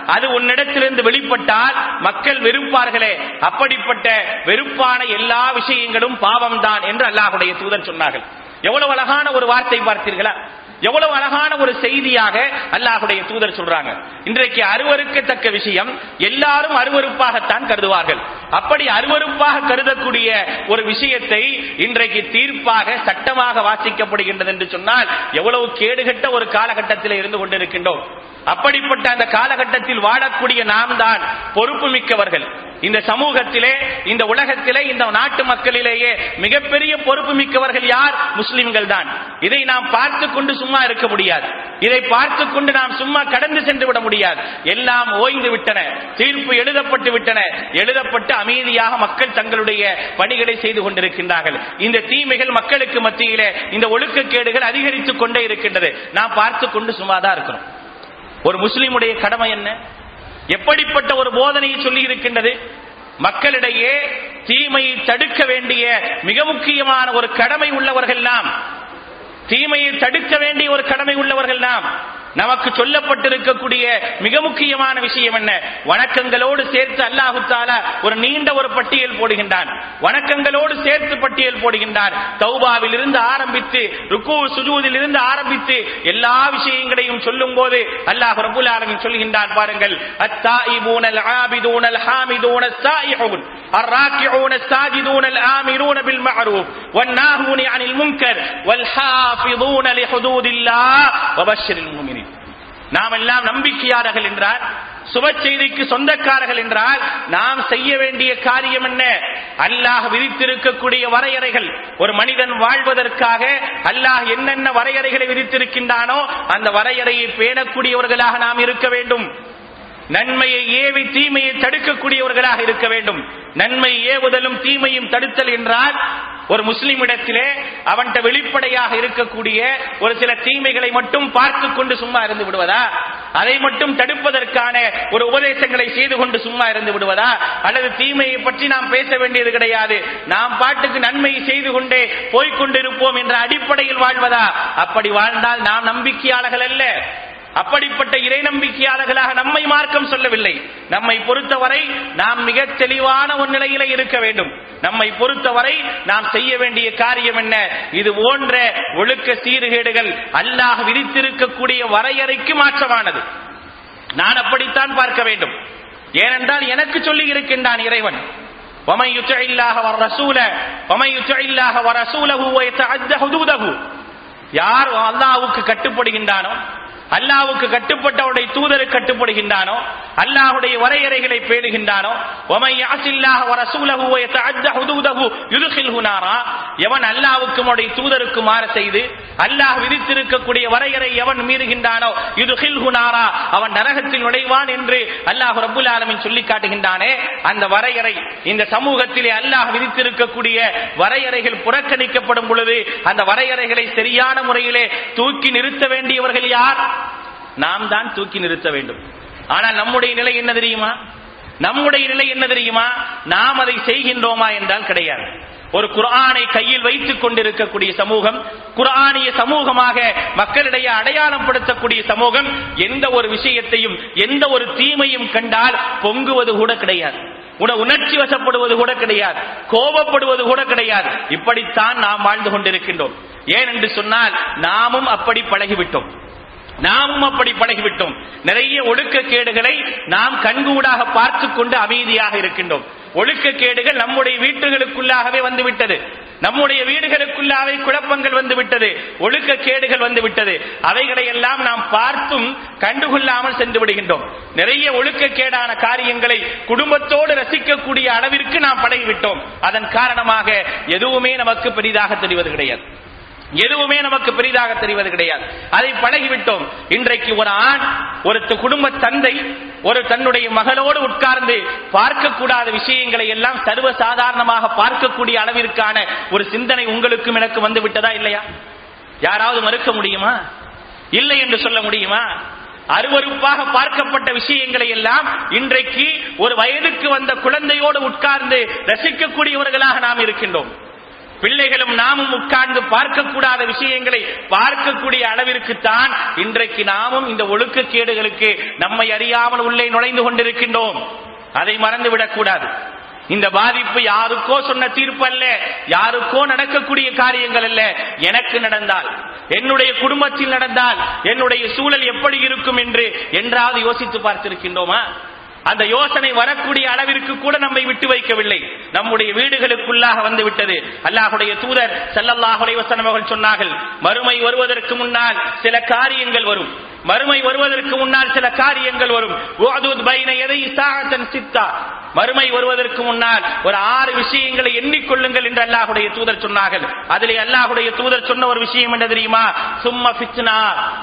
Speaker 1: அது உன்னிடத்திலிருந்து வெளிப்பட்டால் மக்கள் வெறுப்பார்களே. அப்படிப்பட்ட வெறுப்பான எல்லா விஷயங்களும் பாவம் தான் என்று அல்லாஹுடைய தூதர் சொன்னார்கள். எவ்வளவு அழகான ஒரு வார்த்தை பார்த்தீர்களா? எவ்வளவு அழகான ஒரு செய்தியாக அல்லாஹுடைய தூதர் சொல்றாங்க. இன்றைக்கு அருவருக்கத்தக்க விஷயம் எல்லாரும் அருவருப்பாகத்தான் கருதுவார்கள். அப்படி அருவருப்பாக கருதக்கூடிய ஒரு விஷயத்தை இன்றைக்கு தீர்ப்பாக சட்டமாக வாசிக்கப்படுகின்றது என்று சொன்னால் எவ்வளவு கேடுகட்ட ஒரு காலகட்டத்தில் இருந்து கொண்டிருக்கின்றோம். அப்படிப்பட்ட அந்த காலகட்டத்தில் வாழக்கூடிய நாம் தான் பொறுப்பு மிக்கவர்கள் இந்த சமூகத்திலே இந்த உலகத்திலே இந்த நாட்டு மக்களிலேயே மிகப்பெரிய பொறுப்பு மிக்கவர்கள் யார்? முஸ்லிம்கள் தான் இதை நாம் பார்த்து கொண்டு சும்மா இருக்க முடியாது. இதை பார்த்து கொண்டு நாம் சும்மா கடந்து சென்று விட முடியாது. எல்லாம் ஓய்ந்து விட்டன. தீர்ப்பு எழுதப்பட்டு விட்டன. எழுதப்பட்டு அமைதியாக மக்கள் தங்களுடைய பணிகளை செய்து கொண்டிருக்கின்றார்கள். இந்த தீமைகள் மக்களுக்கு மத்தியிலே இந்த ஒழுக்கக்கேடுகள் அதிகரித்துக் கொண்டே இருக்கின்றது. நாம் பார்த்து கொண்டு சும்மாதான் இருக்கிறோம். ஒரு முஸ்லிமுடைய கடமை என்ன? எப்படிப்பட்ட ஒரு போதனையை சொல்லி இருக்கின்றது? மக்களிடையே தீமையை தடுக்க வேண்டிய மிக முக்கியமான ஒரு கடமை உள்ளவர்கள் நாம். தீமையை தடுக்க வேண்டிய ஒரு கடமை உள்ளவர்கள் நாம். நமக்கு சொல்லப்பட்டிருக்கக்கூடிய மிக முக்கியமான விஷயம் என்ன வணக்கங்களோடு சேர்த்து அல்லாஹு தாலா ஒரு நீண்ட ஒரு பட்டியல் போடுகின்றான் வணக்கங்களோடு சேர்த்து பட்டியல் போடுகின்றான் தௌபாவில் இருந்து ஆரம்பித்து ருக்கு சுஜூதில் இருந்து ஆரம்பித்து எல்லா விஷயங்களையும் சொல்லும் போது அல்லாஹ் ரபுல் ஆலமின் சொல்கின்றான் பாருங்கள் التائبون العابدون الحامدون السائحون الراكعون الساجدون الآمرون بالمعروف والناهون عن المنكر والحافظون لحدود الله وبشر المؤمنين நாம் எல்லாம் நம்பிக்கையாளர்கள் என்றால் சுப செய்திக்கு சொந்தக்காரர்கள் என்றால் நாம் செய்ய வேண்டிய காரியம் என்ன? அல்லாஹ் விதித்திருக்கக்கூடிய வரையறைகள். ஒரு மனிதன் வாழ்வதற்காக அல்லாஹ் என்னென்ன வரையறைகளை விதித்திருக்கின்றானோ அந்த வரையறையை பேணக்கூடியவர்களாக நாம் இருக்க வேண்டும். நன்மையை ஏவி தீமையை தடுக்கக்கூடியவர்களாக இருக்க வேண்டும். நன்மை ஏவுதலும் தீமையும் தடுத்தல் என்றால் ஒரு முஸ்லிம் இடத்திலே அவன்கிட்ட வெளிப்படையாக இருக்கக்கூடிய ஒரு சில தீமைகளை மட்டும் பார்த்து கொண்டு சும்மா இருந்து விடுவதா? அதை மட்டும் தடுப்பதற்கான ஒரு உபதேசங்களை செய்து கொண்டு சும்மா இருந்து விடுவதா? அல்லது தீமையை பற்றி நாம் பேச வேண்டியது கிடையாது. நாம் பாட்டுக்கு நன்மையை செய்து கொண்டே போய்கொண்டிருப்போம் என்ற அடிப்படையில் வாழ்வதா? அப்படி வாழ்ந்தால் நாம் நம்பிக்கையாளர்கள் அல்ல. அப்படிப்பட்ட இறை நம்பிக்கையாளர்களாக நம்மை மார்க்கம் சொல்லவில்லை நம்மை பொறுத்தவரை நாம் மிக தெளிவான ஒரு நிலையில இருக்க வேண்டும் நம்மை பொறுத்தவரை நாம் செய்ய வேண்டிய காரியம் என்ன இது போன்ற ஒழுக்க சீர்கேடுகள் அல்லாஹ் விதித்திருக்கக்கூடிய வரையறைக்கு மாற்றமானது நான் அப்படித்தான் பார்க்க வேண்டும் ஏனென்றால் எனக்கு சொல்லி இருக்கின்றான் இறைவன் ومن يطع الله والرسول ومن يطع الله ورسوله ويتعدى حدوده யார் அல்லாஹ்வுக்கு கட்டுப்படுகின்றானோ அல்லாவுக்கு கட்டுப்பட்டவருடைய தூதருக்கு கட்டுப்படுகின்றானோ? அல்லாஹுடைய வரையறைகளை பேணுகின்றானோ? எவன் அல்லாவுக்கும் தூதருக்கு மாற செய்து அல்லாஹ் விதித்திருக்கக்கூடிய வரையறை எவன் மீறுகின்றானோ? இது ஹுனாரா அவன் நரகத்தில் நுழைவான் என்று அல்லாஹ் ரபுல் ஆலமின் சொல்லி காட்டுகின்றானே. அந்த வரையறை இந்த சமூகத்திலே அல்லாஹ் விதித்திருக்கக்கூடிய வரையறைகள் புறக்கணிக்கப்படும் பொழுது அந்த வரையறைகளை சரியான முறையிலே தூக்கி நிறுத்த வேண்டியவர்கள் யார்? நாம் தான் தூக்கி நிறுத்த வேண்டும். ஆனால் நம்முடைய நிலை என்ன தெரியுமா? நம்முடைய நிலை என்ன தெரியுமா? நாம் அதை செய்கின்றோமா என்றால் கிடையாது. ஒரு குரானை கையில் வைத்துக் கொண்டிருக்கக்கூடிய சமூகம் குரானிய சமூகமாக மக்களிடையே அடையாளப்படுத்தக்கூடிய சமூகம் எந்த ஒரு விஷயத்தையும் எந்த ஒரு தீமையும் கண்டால் பொங்குவது கூட கிடையாது. உன உணர்ச்சி வசப்படுவது கூட கிடையாது. கோபப்படுவது கூட கிடையாது. இப்படித்தான் நாம் வாழ்ந்து கொண்டிருக்கின்றோம். ஏன் என்று சொன்னால் நாமும் அப்படி பழகிவிட்டோம். நாமும் அப்படி பழகிவிட்டோம். நிறைய ஒழுக்கக்கேடுகளை நாம் கண்கூடாக பார்த்து கொண்டு அமைதியாக இருக்கின்றோம். ஒழுக்கக்கேடுகள் நம்முடைய வீட்டுகளுக்குள்ளாகவே வந்துவிட்டது. நம்முடைய வீடுகளுக்குள்ளாவே குழப்பங்கள் வந்து விட்டது ஒழுக்க கேடுகள் வந்துவிட்டது. அவைகளை எல்லாம் நாம் பார்த்தும் கண்டுகொள்ளாமல் சென்று விடுகின்றோம். நிறைய ஒழுக்கக்கேடான காரியங்களை குடும்பத்தோடு ரசிக்கக்கூடிய அளவிற்கு நாம் பழகிவிட்டோம். அதன் காரணமாக எதுவுமே நமக்கு பெரிதாக தெரிவது கிடையாது. எதுவுமே நமக்கு பெரிதாக தெரிவது கிடையாது. அதை பழகிவிட்டோம். இன்றைக்கு ஒரு ஆண் ஒரு குடும்ப தந்தை ஒரு தன்னுடைய மகளோடு உட்கார்ந்து பார்க்கக்கூடாத விஷயங்களை எல்லாம் சர்வ சாதாரணமாக பார்க்கக்கூடிய அளவிற்கான ஒரு சிந்தனை உங்களுக்கும் எனக்கு வந்து விட்டதா இல்லையா? யாராவது மறுக்க முடியுமா? இல்லை என்று சொல்ல முடியுமா? அருவருப்பாக பார்க்கப்பட்ட விஷயங்களை எல்லாம் இன்றைக்கு ஒரு வயதுக்கு வந்த குழந்தையோடு உட்கார்ந்து ரசிக்கக்கூடியவர்களாக நாம் இருக்கின்றோம். பிள்ளைகளும் நாமும் உட்கார்ந்து பார்க்கக்கூடாத விஷயங்களை பார்க்கக்கூடிய அளவிற்கு தான் இன்றைக்கு நாமும் இந்த ஒழுக்கக்கேடுகளுக்கு நம்மை அறியாமல் உள்ளே நுழைந்து கொண்டிருக்கின்றோம். அதை மறந்துவிடக் கூடாது. இந்த பாதிப்பு யாருக்கோ சொன்ன தீர்ப்பு அல்ல யாருக்கோ நடக்கக்கூடிய காரியங்கள் அல்ல எனக்கு நடந்தால் என்னுடைய குடும்பத்தில் நடந்தால் என்னுடைய சூழல் எப்படி இருக்கும் என்று என்றாவது யோசித்து பார்த்திருக்கின்றோமா? அந்த யோசனை வரக்கூடிய அளவிற்கு கூட நம்மை விட்டு வைக்கவில்லை. நம்முடைய வீடுகளுக்குள்ளாக வந்து விட்டது. அல்லாஹுடைய தூதர் செல்லல்லாஹுடைய அலைஹி அவர்கள் சொன்னார்கள் மறுமை வருவதற்கு முன்னால் சில காரியங்கள் வரும். மறுமை வருவதற்கு முன்னால் சில காரியங்கள் வரும். வறுமை மறுமை வருவதற்கு முன்னால் ஒரு ஆறு விஷயங்களை எண்ணிக்கொள்ளுங்கள் என்று அல்லாஹுடைய தூதர் சொன்னார்கள். அதிலே அல்லாஹுடைய தூதர் சொன்ன ஒரு விஷயம் என்ன தெரியுமா? சும்மா ஃபித்னா.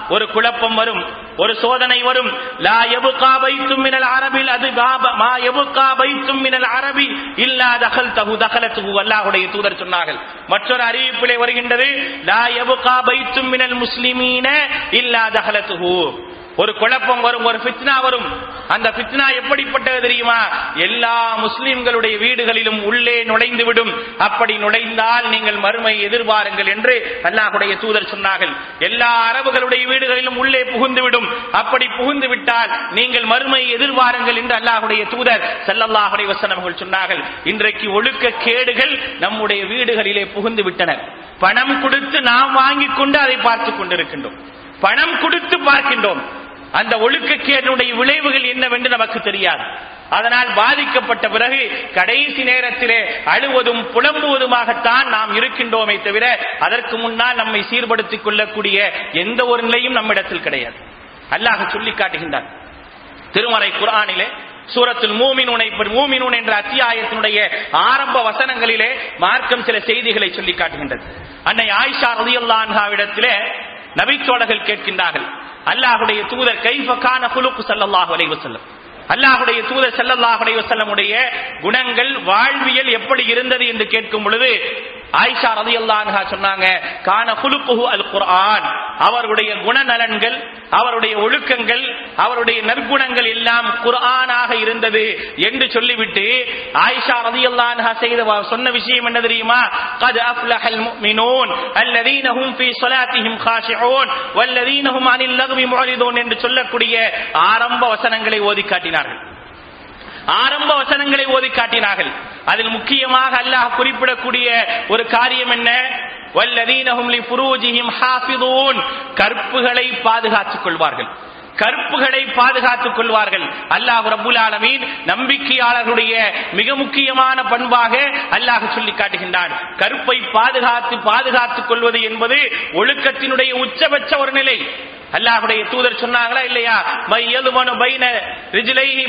Speaker 1: ஒரு குழப்பம் வரும். ஒரு சோதனை வரும். லா யபுகா பைத்தும் மினல் அரபில் அது காப மா யபுகா பைத்தும் மினல் அரபி இல்லா தகல் தகு தகலத்துகு அல்லாஹுடைய தூதர் சொன்னார்கள். மற்றொரு அறிவிப்பிலே வருகின்றது லா யபுகா பைத்தும் மினல் முஸ்லிமீன இல்லா தகலத்துகு ஒரு குழப்பம் வரும் ஒரு ஃபித்னா வரும். அந்த பிச்சனா எப்படிப்பட்டது தெரியுமா? எல்லா முஸ்லிம்களுடைய வீடுகளிலும் உள்ளே நுழைந்து விடும் அப்படி நுழைந்தால் நீங்கள் மறுமை எதிர்பாருங்கள் என்று அல்லாஹுடைய தூதர் சொன்னார்கள். எல்லா அரபுகளுடைய வீடுகளிலும் உள்ளே புகுந்து விடும் அப்படி புகுந்து விட்டால் நீங்கள் மறுமை எதிர்பாருங்கள் என்று அல்லாஹுடைய தூதர் செல்லல்லாஹுடைய வசனம் சொன்னார்கள். இன்றைக்கு ஒழுக்க கேடுகள் நம்முடைய வீடுகளிலே புகுந்து விட்டன பணம் கொடுத்து நாம் வாங்கிக் கொண்டு அதை பார்த்துக் கொண்டிருக்கின்றோம். பணம் கொடுத்து பார்க்கின்றோம். அந்த ஒழுக்கக்கேடனுடைய விளைவுகள் என்னவென்று நமக்கு தெரியாது. அதனால் பாதிக்கப்பட்ட பிறகு கடைசி நேரத்திலே அழுவதும் புலம்புவதுமாகத்தான் நாம் இருக்கின்றோமே தவிர அதற்கு முன்னால் நம்மை சீர்படுத்திக் கொள்ளக்கூடிய எந்த ஒரு நிலையும் நம்மிடத்தில் கிடையாது. அல்லாஹ் சொல்லி காட்டுகின்றான். திருமறை குர்ஆனிலே சூரத்தில் மூமினூனை மூமினூன் என்ற அத்தியாயத்தினுடைய ஆரம்ப வசனங்களிலே மார்க்கம் சில செய்திகளை சொல்லி காட்டுகின்றது. அன்னை ஆயிஷா ரதியுல்லான்ஹாவிடத்திலே நபிச்சோழர்கள் கேட்கின்றார்கள். அல்லாஹுடைய தூதர் கைஃபக்கான குலுக்கு சல்லாஹு அலைஹி வஸல்லம். அல்லாஹுடைய தூதர் செல்லல்லாஹுடைய செல்லமுடைய குணங்கள் வாழ்வியல் எப்படி இருந்தது என்று கேட்கும் பொழுது ஆயிஷா ரலியல்லாஹு அன்ஹா சொன்னாங்க கான குலுக்குஹு அல் குர்ஆன் அவருடைய குணநலன்கள் அவருடைய ஒழுக்கங்கள் அவருடைய நற்குணங்கள் எல்லாம் குர்ஆனாக இருந்தது என்று சொல்லிவிட்டு ஆயிஷா ரலியல்லாஹு அன்ஹா செய்த வ- சொன்ன விஷயம் என்ன தெரியுமா قد أفلح المؤمنون الذين هم في صلاتهم خاشعون والذين هم عن اللغو معرضون என்று சொல்லக்கூடிய ஆரம்ப வசனங்களை ஓதி காட்டினார்கள் ஆரம்ப வசனங்களை ஓதி காட்டினார்கள். அதில் முக்கியமாக அல்லாஹ் குறிப்பிடக்கூடிய ஒரு காரியம் என்ன? கற்புகளை பாதுகாத்துக் கொள்வார்கள். கற்புகளை பாதுகாத்துக் கொள்வார்கள். அல்லாஹ் ரபுல் ஆலமீன் நம்பிக்கையாளர்களுடைய மிக முக்கியமான பண்பாக அல்லாஹ் சொல்லி காட்டுகின்றான். கற்பை பாதுகாத்து பாதுகாத்துக் கொள்வது என்பது ஒழுக்கத்தினுடைய உச்சபட்ச ஒரு நிலை. அல்லாஹுடைய தூதர் சொன்னாங்களா இல்லையா? மையதுமனு பைன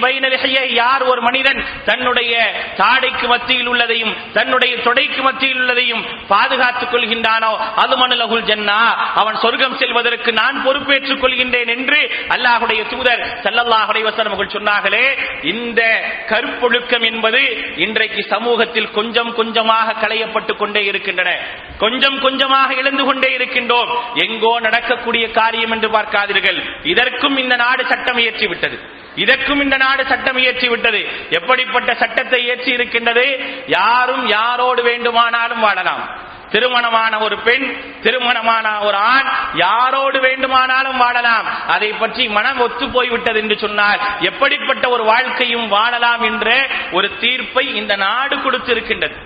Speaker 1: பைன யார் ஒரு மனிதன் தன்னுடைய தாடைக்கு மத்தியில் உள்ளதையும் தன்னுடைய தொடைக்கு மத்தியில் உள்ளதையும் பாதுகாத்துக் கொள்கின்றானோ அது மனுலகுல் ஜன்னா. அவன் சொர்க்கம் செல்வதற்கு நான் பொறுப்பேற்றுக் கொள்கின்றேன் என்று அல்லாஹுடைய தூதர் சல்லல்லாஹுடைய அலைஹி அவர்கள் சொன்னார்களே இந்த கருப்பொழுக்கம் என்பது இன்றைக்கு சமூகத்தில் கொஞ்சம் கொஞ்சமாக களையப்பட்டுக் கொண்டே இருக்கின்றன. கொஞ்சம் கொஞ்சமாக இழந்து கொண்டே இருக்கின்றோம். எங்கோ நடக்கக்கூடிய காரியம் என்று பார்க்காதீர்கள் இதற்கும் இந்த நாடு சட்டம் இயற்றி விட்டது இதற்கும் இந்த நாடு சட்டம் இயற்றி விட்டது எப்படிப்பட்ட சட்டத்தை இயற்றி இருக்கின்றது யாரும் யாரோடு வேண்டுமானாலும் வாழலாம். திருமணமான ஒரு பெண் திருமணமான ஒரு ஆண் யாரோடு வேண்டுமானாலும் வாழலாம். அதை பற்றி மனம் ஒத்து போய்விட்டது என்று சொன்னால் எப்படிப்பட்ட ஒரு வாழ்க்கையும் வாழலாம் என்ற ஒரு தீர்ப்பை இந்த நாடு கொடுத்திருக்கின்றது.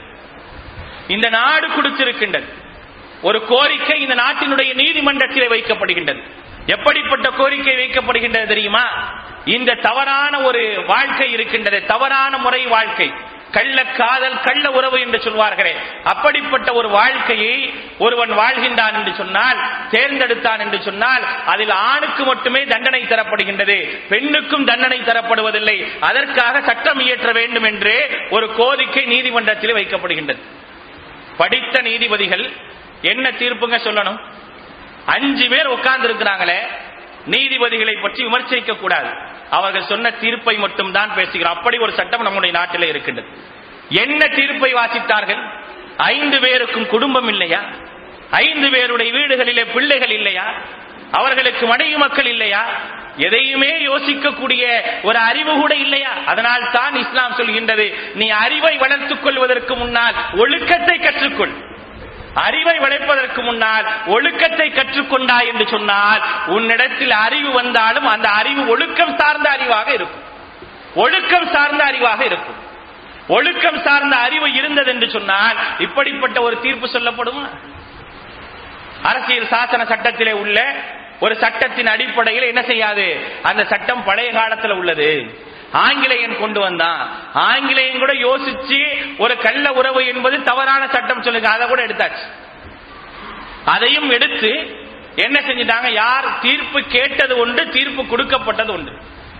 Speaker 1: இந்த நாடு கொடுத்திருக்கின்றது. ஒரு கோரிக்கை இந்த நாட்டினுடைய நீதிமன்றத்திலே வைக்கப்படுகின்றது. எப்படிப்பட்ட கோரிக்கை வைக்கப்படுகின்றது தெரியுமா? இந்த தவறான ஒரு வாழ்க்கை இருக்கின்றது. தவறான முறை வாழ்க்கை. கள்ள காதல் கள்ள உறவு என்று சொல்வார்களே. அப்படிப்பட்ட ஒரு வாழ்க்கையை ஒருவன் வாழ்கின்றான் என்று சொன்னால் தேர்ந்தெடுத்தான் என்று சொன்னால் அதில் ஆணுக்கு மட்டுமே தண்டனை தரப்படுகின்றது. பெண்ணுக்கும் தண்டனை தரப்படுவதில்லை. அதற்காக சட்டம் இயற்ற வேண்டும் என்று ஒரு கோரிக்கை நீதிமன்றத்தில் வைக்கப்படுகின்றது. படித்த நீதிபதிகள் என்ன தீர்ப்புங்க சொல்லணும்? அஞ்சு பேர் உட்கார்ந்து இருக்கிறாங்களே நீதிபதிகளை பற்றி விமர்சிக்க கூடாது. அவர்கள் சொன்ன தீர்ப்பை மட்டும் தான் பேசுகிறோம் அப்படி ஒரு சட்டம் நம்முடைய நாட்டில் இருக்கின்றது. என்ன தீர்ப்பை வாசித்தார்கள்? ஐந்து பேருக்கும் குடும்பம் இல்லையா? ஐந்து பேருடைய வீடுகளிலே பிள்ளைகள் இல்லையா? அவர்களுக்கு மனைவி மக்கள் இல்லையா? எதையுமே யோசிக்கக்கூடிய ஒரு அறிவு கூட இல்லையா? அதனால் தான் இஸ்லாம் சொல்கின்றது நீ அறிவை வளர்த்துக் கொள்வதற்கு முன்னால் ஒழுக்கத்தை கற்றுக்கொள். அறிவை வளைப்பதற்கு முன்னால் ஒழுக்கத்தை கற்றுக்கொண்டாய் என்று சொன்னால் உன்னிடத்தில் அறிவு வந்தாலும் அந்த அறிவு ஒழுக்கம் சார்ந்த அறிவாக இருக்கும். ஒழுக்கம் சார்ந்த அறிவாக இருக்கும். ஒழுக்கம் சார்ந்த அறிவு இருந்தது என்று சொன்னால் இப்படிப்பட்ட ஒரு தீர்ப்பு சொல்லப்படுமா? அரசியல் சாசன சட்டத்திலே உள்ள ஒரு சட்டத்தின் அடிப்படையில் என்ன செய்யாது? அந்த சட்டம் பழைய காலத்தில் உள்ளது. ஆங்கிலேயன் கொண்டு வந்தான். ஆங்கிலேயன் கூட யோசிச்சு ஒரு கள்ள உறவு என்பது தவறான சட்டம் சொல்லுங்க. அதை கூட எடுத்தாச்சு. அதையும் எடுத்து என்ன செஞ்சிட்டாங்க? யார் தீர்ப்பு கேட்டது உண்டு தீர்ப்பு கொடுக்கப்பட்டது உண்டு.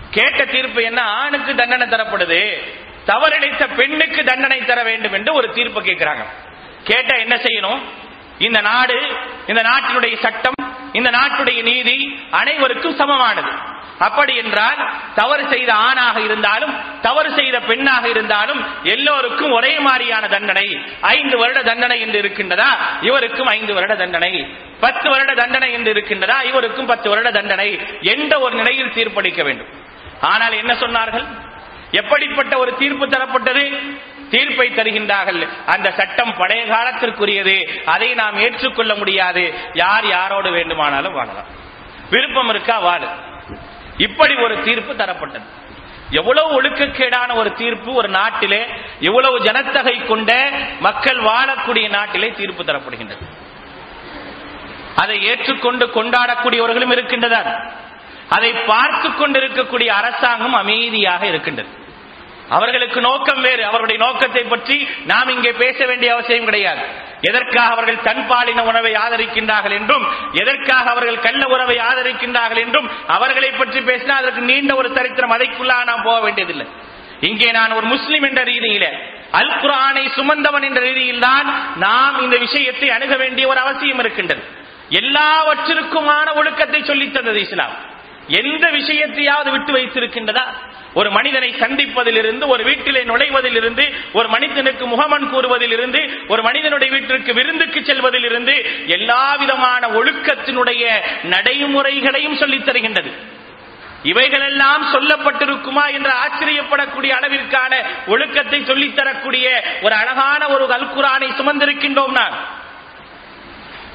Speaker 1: கேட்ட தீர்ப்பு என்ன? ஆணுக்கு தண்டனை தரப்படுது. தவறிழைத்த பெண்ணுக்கு தண்டனை தர வேண்டும் என்று ஒரு தீர்ப்பு கேட்கிறாங்க. கேட்ட என்ன செய்யணும்? இந்த நாடு இந்த நாட்டினுடைய சட்டம் இந்த நாட்டுடைய நீதி அனைவருக்கும் சமமானது. அப்படி என்றால் தவறு செய்த ஆணாக இருந்தாலும் தவறு செய்த பெண்ணாக இருந்தாலும் எல்லோருக்கும் ஒரே மாதிரியான தண்டனை. ஐந்து வருட தண்டனை என்று இருக்கின்றதா? இவருக்கும் ஐந்து வருட தண்டனை. பத்து வருட தண்டனை என்று இருக்கின்றதா? இவருக்கும் பத்து வருட தண்டனை. என்ற ஒரு நிலையில் தீர்ப்பளிக்க வேண்டும். ஆனால் என்ன சொன்னார்கள்? எப்படிப்பட்ட ஒரு தீர்ப்பு தரப்பட்டது? தீர்ப்பை தருகின்றார்கள். அந்த சட்டம் பழைய காலத்திற்குரியது. அதை நாம் ஏற்றுக்கொள்ள முடியாது. யார் யாரோடு வேண்டுமானாலும் வாழலாம். விருப்பம் இருக்கா? வாழு இப்படி ஒரு தீர்ப்பு தரப்பட்டது. எவ்வளவு ஒழுக்கக்கேடான ஒரு தீர்ப்பு ஒரு நாட்டிலே எவ்வளவு ஜனத்தகை கொண்ட மக்கள் வாழக்கூடிய நாட்டிலே தீர்ப்பு தரப்படுகின்றது. அதை ஏற்றுக்கொண்டு கொண்டாடக்கூடியவர்களும் இருக்கின்றனர். அதை பார்த்து கொண்டிருக்கக்கூடிய அரசாங்கம் அமைதியாக இருக்கின்றது. அவர்களுக்கு நோக்கம் வேறு. அவருடைய நோக்கத்தை பற்றி நாம் இங்கே பேச வேண்டிய அவசியம் கிடையாது. எதற்காக அவர்கள் தன்பாலின உணவை ஆதரிக்கின்றார்கள் என்றும் எதற்காக அவர்கள் கள்ள உறவை ஆதரிக்கின்றார்கள் என்றும் அவர்களை பற்றி பேசினால் அதற்கு நீண்ட ஒரு சரித்திரம் அதைக்குள்ளாக நாம் போக வேண்டியதில்லை. இங்கே நான் ஒரு முஸ்லிம் என்ற ரீதியில அல் குரானை சுமந்தவன் என்ற ரீதியில் தான் நாம் இந்த விஷயத்தை அணுக வேண்டிய ஒரு அவசியம் இருக்கின்றது. எல்லாவற்றிற்குமான ஒழுக்கத்தை சொல்லித் தந்தது இஸ்லாம். எந்த விஷயத்தையாவது விட்டு வைத்திருக்கின்றதா? ஒரு மனிதனை சந்திப்பதிலிருந்து ஒரு வீட்டிலே நுழைவதிலிருந்து ஒரு மனிதனுக்கு முகமன் கூறுவதிலிருந்து ஒரு மனிதனுடைய வீட்டிற்கு விருந்துக்கு செல்வதிலிருந்து எல்லா விதமான ஒழுக்கத்தினுடைய நடைமுறைகளையும் சொல்லித் தருகின்றது. இவைகளெல்லாம் சொல்லப்பட்டிருக்குமா என்று ஆச்சரியப்படக்கூடிய அளவிற்கான ஒழுக்கத்தை சொல்லித்தரக்கூடிய ஒரு அழகான ஒரு அல்குரானை சுமந்திருக்கின்றோம் நான்.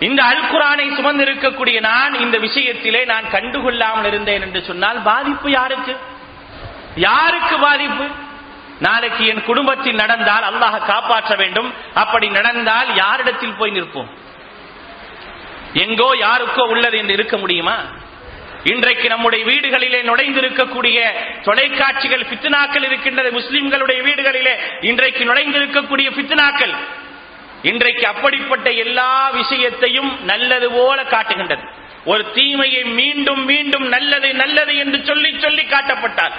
Speaker 1: இந்த அல்குரானை சுமந்திருக்கக்கூடிய நான் இந்த விஷயத்திலே நான் கண்டுகொள்ளாமல் இருந்தேன் என்று சொன்னால் பாதிப்பு யாருக்கு? யாருக்கு பாதிப்பு நாளைக்கு என் குடும்பத்தில் நடந்தால் அல்லாஹ் காப்பாற்ற வேண்டும். அப்படி நடந்தால் யாரிடத்தில் போய் நிற்போம்? எங்கோ யாருக்கோ உள்ளது என்று இருக்க முடியுமா? இன்றைக்கு நம்முடைய வீடுகளிலே நுழைந்திருக்கக்கூடிய தொலைக்காட்சிகள் பித்னாக்கள் இருக்கின்றது. முஸ்லிம்களுடைய வீடுகளிலே இன்றைக்கு நுழைந்திருக்கக்கூடிய பித்னாக்கள் இன்றைக்கு அப்படிப்பட்ட எல்லா விஷயத்தையும் நல்லது போல காட்டுகின்றது. ஒரு தீமையை மீண்டும் மீண்டும் நல்லது நல்லது என்று சொல்லி சொல்லி காட்டப்பட்டார்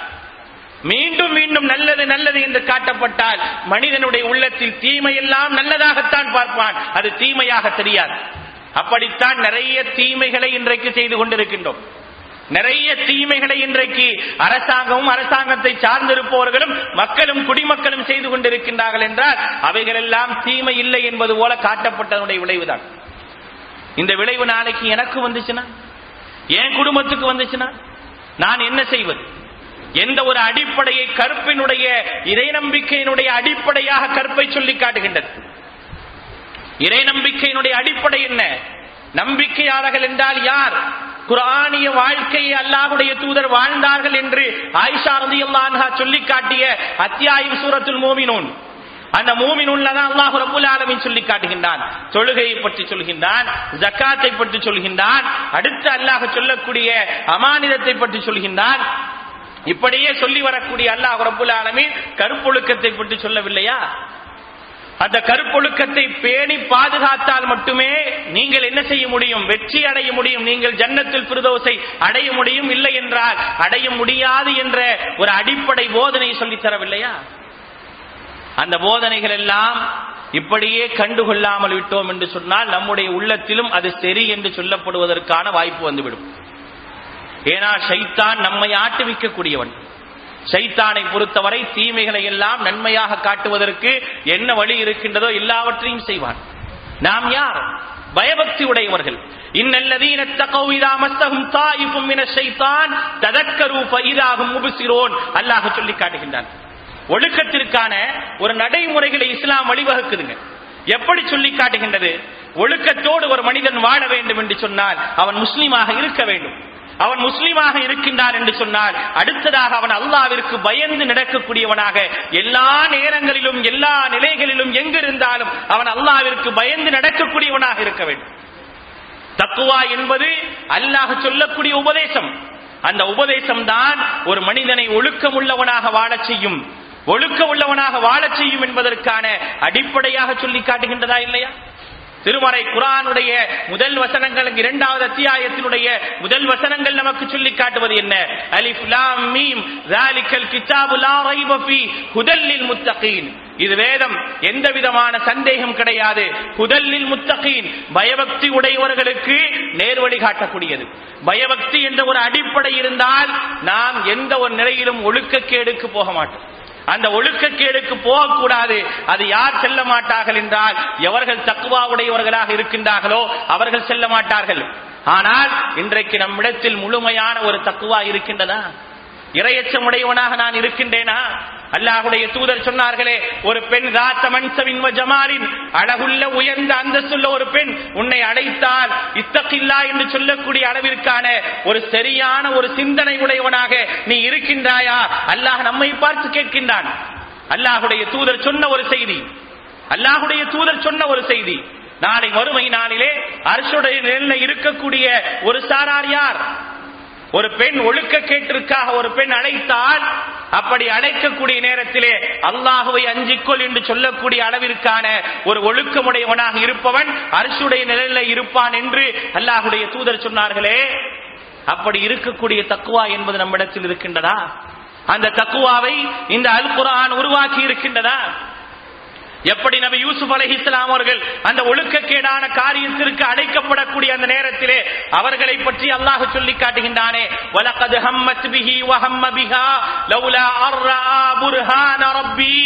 Speaker 1: மீண்டும் மீண்டும் நல்லது நல்லது என்று காட்டப்பட்டால் மனிதனுடைய உள்ளத்தில் தீமையெல்லாம் நல்லதாகத்தான் பார்ப்பான். அது தீமையாக தெரியாது. அப்படித்தான் நிறைய தீமைகளை இன்றைக்கு செய்து கொண்டிருக்கின்றோம். நிறைய தீமைகளை இன்றைக்கு அரசாங்கமும் அரசாங்கத்தை சார்ந்திருப்பவர்களும் மக்களும் குடிமக்களும் செய்து கொண்டிருக்கின்றார்கள் என்றால் அவைகளெல்லாம் தீமை இல்லை என்பது போல காட்டப்பட்டதனுடைய விளைவுதான். இந்த விளைவு நாளைக்கு எனக்கு வந்துச்சுன்னா என் குடும்பத்துக்கு வந்துச்சுன்னா நான் என்ன செய்வது? எந்த ஒரு அடிப்படையை கருப்பினுடைய இறை நம்பிக்கையினுடைய அடிப்படையாக கருப்பை சொல்லி காட்டுகின்றது. இறை நம்பிக்கையினுடைய அடிப்படை என்ன? நம்பிக்கையாளர்கள் என்றால் யார்? குரானிய வாழ்க்கையை அல்லாஹுடைய தூதர் வாழ்ந்தார்கள் என்று ஆயிஷா ரதியல்லான்ஹா சொல்லி காட்டிய அத்தியாயம் சூரத்துல் மூமினூன். அந்த மூமி தான் அல்லாஹ் ரபுல் ஆலமின் சொல்லி காட்டுகின்றான். தொழுகையை பற்றி சொல்கின்றான் ஜக்காத்தை பற்றி சொல்கின்றான் அடுத்து அல்லாஹ் சொல்லக்கூடிய அமானிதத்தை பற்றி சொல்கின்றான். இப்படியே சொல்லி வரக்கூடிய அல்லாஹ் ரபுல் ஆலமின் கருப்பொழுக்கத்தை பற்றி சொல்லவில்லையா? அந்த கருப்பொழுக்கத்தை பேணி பாதுகாத்தால் மட்டுமே நீங்கள் என்ன செய்ய முடியும்? வெற்றி அடைய முடியும். நீங்கள் ஜன்னத்தில் பிரதோசை அடைய முடியும். இல்லை என்றால் அடைய முடியாது என்ற ஒரு அடிப்படை போதனை சொல்லித்தரவில்லையா அந்த போதனைகள் எல்லாம் இப்படியே கண்டுகொள்ளாமல் விட்டோம் என்று சொன்னால் நம்முடைய உள்ளத்திலும் அது சரி என்று சொல்லப்படுவதற்கான வாய்ப்பு வந்துவிடும். ஏன்னா ஷைத்தான் நம்மை ஆட்டுவிக்கக்கூடியவன் சைத்தானை பொறுத்தவரை தீமைகளை எல்லாம் நன்மையாக காட்டுவதற்கு என்ன வழி இருக்கின்றதோ எல்லாவற்றையும் செய்வான். நாம் யார்? பயபக்தி உடையவர்கள். இன்னல்லதீன தகவ் இதா மஸ்தஹும் தாயிஃபும் என ஷைத்தான் ததக்கரு பயிராகும் முப்சிரோன். அல்லாஹ் சொல்லி காட்டுகின்றான். ஒழுக்கத்திற்கான ஒரு நடைமுறைகளை இஸ்லாம் வழிவகுக்குதுங்க. எப்படி சொல்லி காட்டுகின்றது? ஒழுக்கத்தோடு ஒரு மனிதன் வாழ வேண்டும் என்று சொன்னால் அவன் முஸ்லீமாக இருக்க வேண்டும். அவன் முஸ்லீமாக இருக்கின்றான் என்று சொன்னால் அடுத்ததாக அவன் அல்லாவிற்கு பயந்து நடக்கக்கூடியவனாக எல்லா நேரங்களிலும் எல்லா நிலைகளிலும் எங்கிருந்தாலும் அவன் அல்லாவிற்கு பயந்து நடக்கக்கூடியவனாக இருக்க வேண்டும். தக்குவா என்பது அல்லாஹ் சொல்லக்கூடிய உபதேசம். அந்த உபதேசம் தான் ஒரு மனிதனை ஒழுக்கம் உள்ளவனாக வாழச் செய்யும். ஒழுக்க உள்ளவனாக வாழச் செய்யும் என்பதற்கான அடிப்படையாக சொல்லி காட்டுகின்றதா இல்லையா? திருமறை குரானுடைய முதல் வசனங்கள் இரண்டாவது அத்தியாயத்தினுடைய முதல் வசனங்கள் நமக்கு சொல்லி காட்டுவது என்ன? அலிஃப் லாம் மீம் ஜாலிகல் கிதாபு லா ரைப ஃபீ ஹுதல்லில் முத்தகீன். இது வேதம் எந்த விதமான சந்தேகம் கிடையாது. புதல்லில் முத்தகீன் பயபக்தி உடையவர்களுக்கு நேர்வழி காட்டக்கூடியது. பயபக்தி என்ற ஒரு அடிப்படை இருந்தால் நாம் எந்த ஒரு நிலையிலும் ஒழுக்க கேடுக்கு போக மாட்டோம். அந்த ஒழுக்கக்கேடுக்கு போகக்கூடாது. அது யார் செல்ல மாட்டார்கள் என்றால் எவர்கள் தக்குவா உடையவர்களாக இருக்கின்றார்களோ அவர்கள் செல்ல மாட்டார்கள். ஆனால் இன்றைக்கு நம்மிடத்தில் முழுமையான ஒரு தக்குவா இருக்கின்றதா? இரையச்சமுடையவனாக நான் இருக்கின்றேனா? அல்லாஹுடைய தூதர் சொன்னார்களே ஒரு பெண் ராத்த மன்சவின் ஜமாலின் அழகுள்ள உயர்ந்த அந்தஸ்துள்ள ஒரு பெண் உன்னை அழைத்தால் இத்தகில்லா என்று சொல்லக்கூடிய அளவிற்கான ஒரு சரியான ஒரு சிந்தனை உடையவனாக நீ இருக்கின்றாயா? அல்லாஹ் நம்மை பார்த்து கேட்கின்றான். அல்லாஹுடைய தூதர் சொன்ன ஒரு செய்தி. அல்லாஹுடைய தூதர் சொன்ன ஒரு செய்தி. நாளை மறுமை நாளிலே அரசுடைய நிலையில் இருக்கக்கூடிய ஒரு சாரார் யார்? ஒரு பெண் ஒழுக்க கேட்டிற்காக ஒரு பெண் அழைத்தால் அப்படி அழைக்கக்கூடிய நேரத்திலே அல்லாஹுவை அஞ்சிக்கொள் என்று சொல்லக்கூடிய அளவிற்கான ஒரு ஒழுக்கமுடையவனாக இருப்பவன் அரசுடைய நிலையில இருப்பான் என்று அல்லாஹுடைய தூதர் சொன்னார்களே. அப்படி இருக்கக்கூடிய தக்குவா என்பது நம்மிடத்தில் இருக்கின்றதா? அந்த தக்குவாவை இந்த அல் குரான் உருவாக்கி இருக்கின்றதா? எப்படி நபி யூசுப் அலி இஸ்லாம் அவர்கள் அந்த ஒழுக்கக்கேடான காரியத்திற்கு அழைக்கப்படக்கூடிய அந்த நேரத்திலே அவர்களை பற்றி அல்லாஹ் சொல்லி காட்டுகின்றானே வலகது ஹம்மத் பிஹி வஹம்ம பிஹா லௌலா அர்ரா புர்ஹான ரப்பி.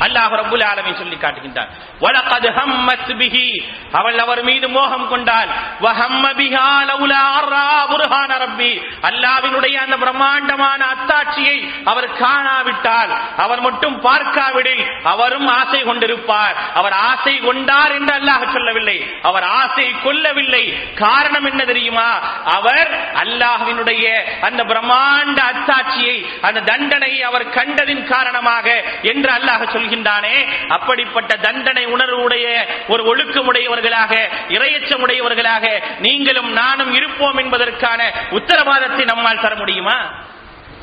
Speaker 1: அல்லாஹ் ரப்புல் ஆலமீன் சொல்லி காட்டுகின்றான். வலகது ஹம்மத் பிஹி. அவள் அவர் மீது மோகம் கொண்டாள். வஹம்ம பிஹா லௌலா அர்ரா புர்ஹான ரப்பி. அல்லாஹ்வினுடைய அந்த பிரம்மாண்டமான அத்தாட்சியை அவர் காணாவிட்டால் அவர் மட்டும் பார்க்காவிடில் அவரும் ஆசை கொடுப்பார். அவர் ஆசை கொண்டார் என்று அல்லாஹ் சொல்லவில்லை. அவர் ஆசை கொள்ளவில்லை காரணம் என்ன தெரியுமா? அவர் அல்லாஹினுடைய அந்த பிரம்மாண்ட அத்தாட்சியை அந்த தண்டனையை அவர் கண்டதின் காரணமாக என்று அல்லாஹ் சொல்கின்றானே. அப்படிப்பட்ட தண்டனை உணர்வுடைய ஒரு ஒழுக்கமுடையவர்களாக இரையச்சமுடையவர்களாக நீங்களும் நானும் இருப்போம் என்பதற்கான உத்தரவாதத்தை நம்மால் தர முடியுமா?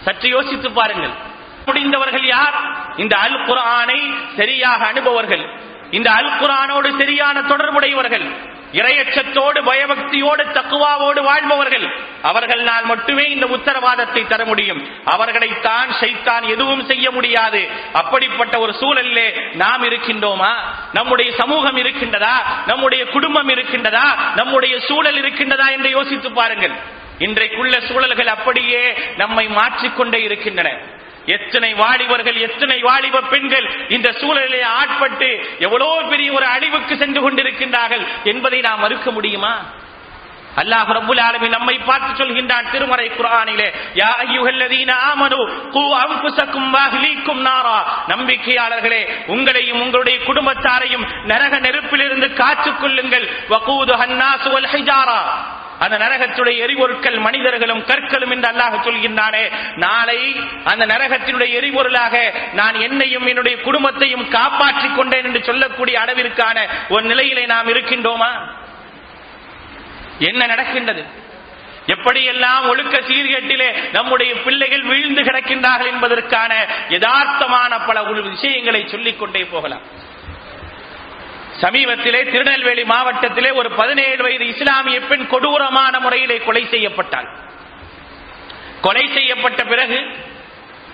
Speaker 1: சற்று யோசித்து பாருங்கள். முடிந்தவர்கள் யார்? இந்த அல் குரானை சரியாக அனுபவர்கள் இந்த அல் குரானோடு சரியான தொடர்புடையவர்கள். இரையச்சத்தோடு பயபக்தியோடு தக்குவாவோடு வாழ்பவர்கள். அவர்களால் மட்டுமே இந்த உத்தரவாதத்தை தர முடியும். அவர்களைத்தான் சைத்தான் எதுவும் செய்ய முடியாது. அப்படிப்பட்ட ஒரு சூழலிலே நாம் இருக்கின்றோமா? நம்முடைய சமூகம் இருக்கின்றதா? நம்முடைய குடும்பம் இருக்கின்றதா? நம்முடைய சூழல் இருக்கின்றதா என்று யோசித்து பாருங்கள். இன்றைக்குள்ள சூழல்கள் அப்படியே நம்மை மாற்றிக்கொண்டே இருக்கின்றன. எத்தனை வாலிபர்கள் எத்தனை வாலிப பெண்கள் இந்த சூழலிலே ஆட்பட்டு எவ்வளவு பெரிய ஒரு அழிவுக்கு சென்று கொண்டிருக்கின்றார்கள் என்பதை நாம் மறுக்க முடியுமா? அல்லாஹ் ரப்புல் ஆலமீன் நம்மை பார்த்து சொல்கின்றான் திருமறை குர்ஆனிலே யா அய்யுஹல்லதீன ஆமனு கூ அன்ஃபுஸக்கும் வஹ்லீக்கும் நாரா. நம்பிக்கையாளர்களே உங்களையும் உங்களுடைய குடும்பத்தாரையும் நரக நெருப்பிலிருந்து காத்துக் கொள்ளுங்கள். வகூதுஹன் நாஸ் வல் ஹிஜாரா. அந்த நரகத்துடைய எரிபொருட்கள் மனிதர்களும் கற்களும் என்று அல்லாஹ் சொல்கின்றானே. நாளை அந்த நரகத்தினுடைய எரிபொருளாக நான் என்னையும் என்னுடைய குடும்பத்தையும் காப்பாற்றிக் கொண்டேன் என்று சொல்லக்கூடிய அளவிற்கான ஒரு நிலையிலே நாம் இருக்கின்றோமா? என்ன நடக்கின்றது? எப்படியெல்லாம் ஒழுக்க சீர்கேட்டிலே நம்முடைய பிள்ளைகள் வீழ்ந்து கிடக்கின்றார்கள் என்பதற்கான யதார்த்தமான பல விஷயங்களை சொல்லிக் கொண்டே போகலாம். சமீபத்திலே திருநெல்வேலி மாவட்டத்திலே ஒரு பதினேழு வயது இஸ்லாமிய பெண் கொடூரமான முறையிலே கொலை செய்யப்பட்டாள். கொலை செய்யப்பட்ட பிறகு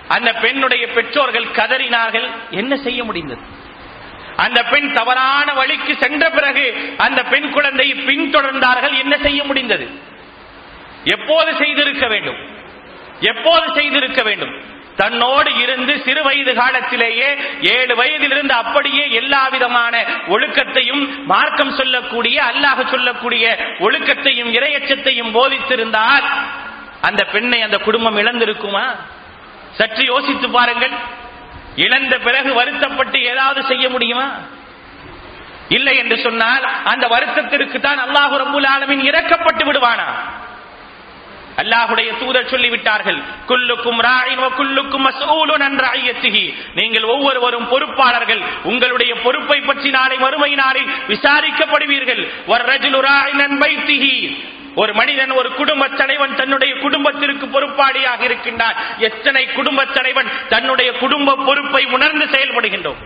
Speaker 1: அந்த பெண்ணுடைய பெற்றோர்கள் கதறினார்கள். என்ன செய்ய முடிந்தது? அந்த பெண் தவறான வழிக்கு சென்ற பிறகு அந்த பெண் குழந்தையை பின்தொடர்ந்தார்கள். என்ன செய்ய முடிந்தது? எப்போது செய்திருக்க வேண்டும்? எப்போது செய்திருக்க வேண்டும்? தன்னோடு இருந்து சிறு வயது காலத்திலேயே ஏழு வயதிலிருந்து அப்படியே எல்லா விதமான ஒழுக்கத்தையும் மார்க்கம் சொல்லக்கூடிய அல்லாஹ் சொல்லக்கூடிய ஒழுக்கத்தையும் இரையச்சத்தையும் போதித்திருந்தால் அந்த பெண்ணை அந்த குடும்பம் இழந்திருக்குமா? சற்று யோசித்து பாருங்கள். இழந்த பிறகு வருத்தப்பட்டு ஏதாவது செய்ய முடியுமா? இல்லை என்று சொன்னால் அந்த வருத்தத்திற்கு தான் அல்லாஹு ரபுல் ஆலமின் இறக்கப்பட்டு விடுவானா? அல்லாஹுடைய தூதர் சொல்லிவிட்டார்கள் குல்லுக்கும் குல்லுக்கும் நீங்கள் ஒவ்வொருவரும் பொறுப்பாளர்கள் உங்களுடைய பொறுப்பை பற்றி நாளை மறுமை நாளில் விசாரிக்கப்படுவீர்கள். ஒரு மனிதன் ஒரு குடும்ப தலைவன் தன்னுடைய குடும்பத்திற்கு பொறுப்பாளியாக இருக்கின்றான். எத்தனை குடும்ப தலைவன் தன்னுடைய குடும்ப பொறுப்பை உணர்ந்து செயல்படுகின்றோம்?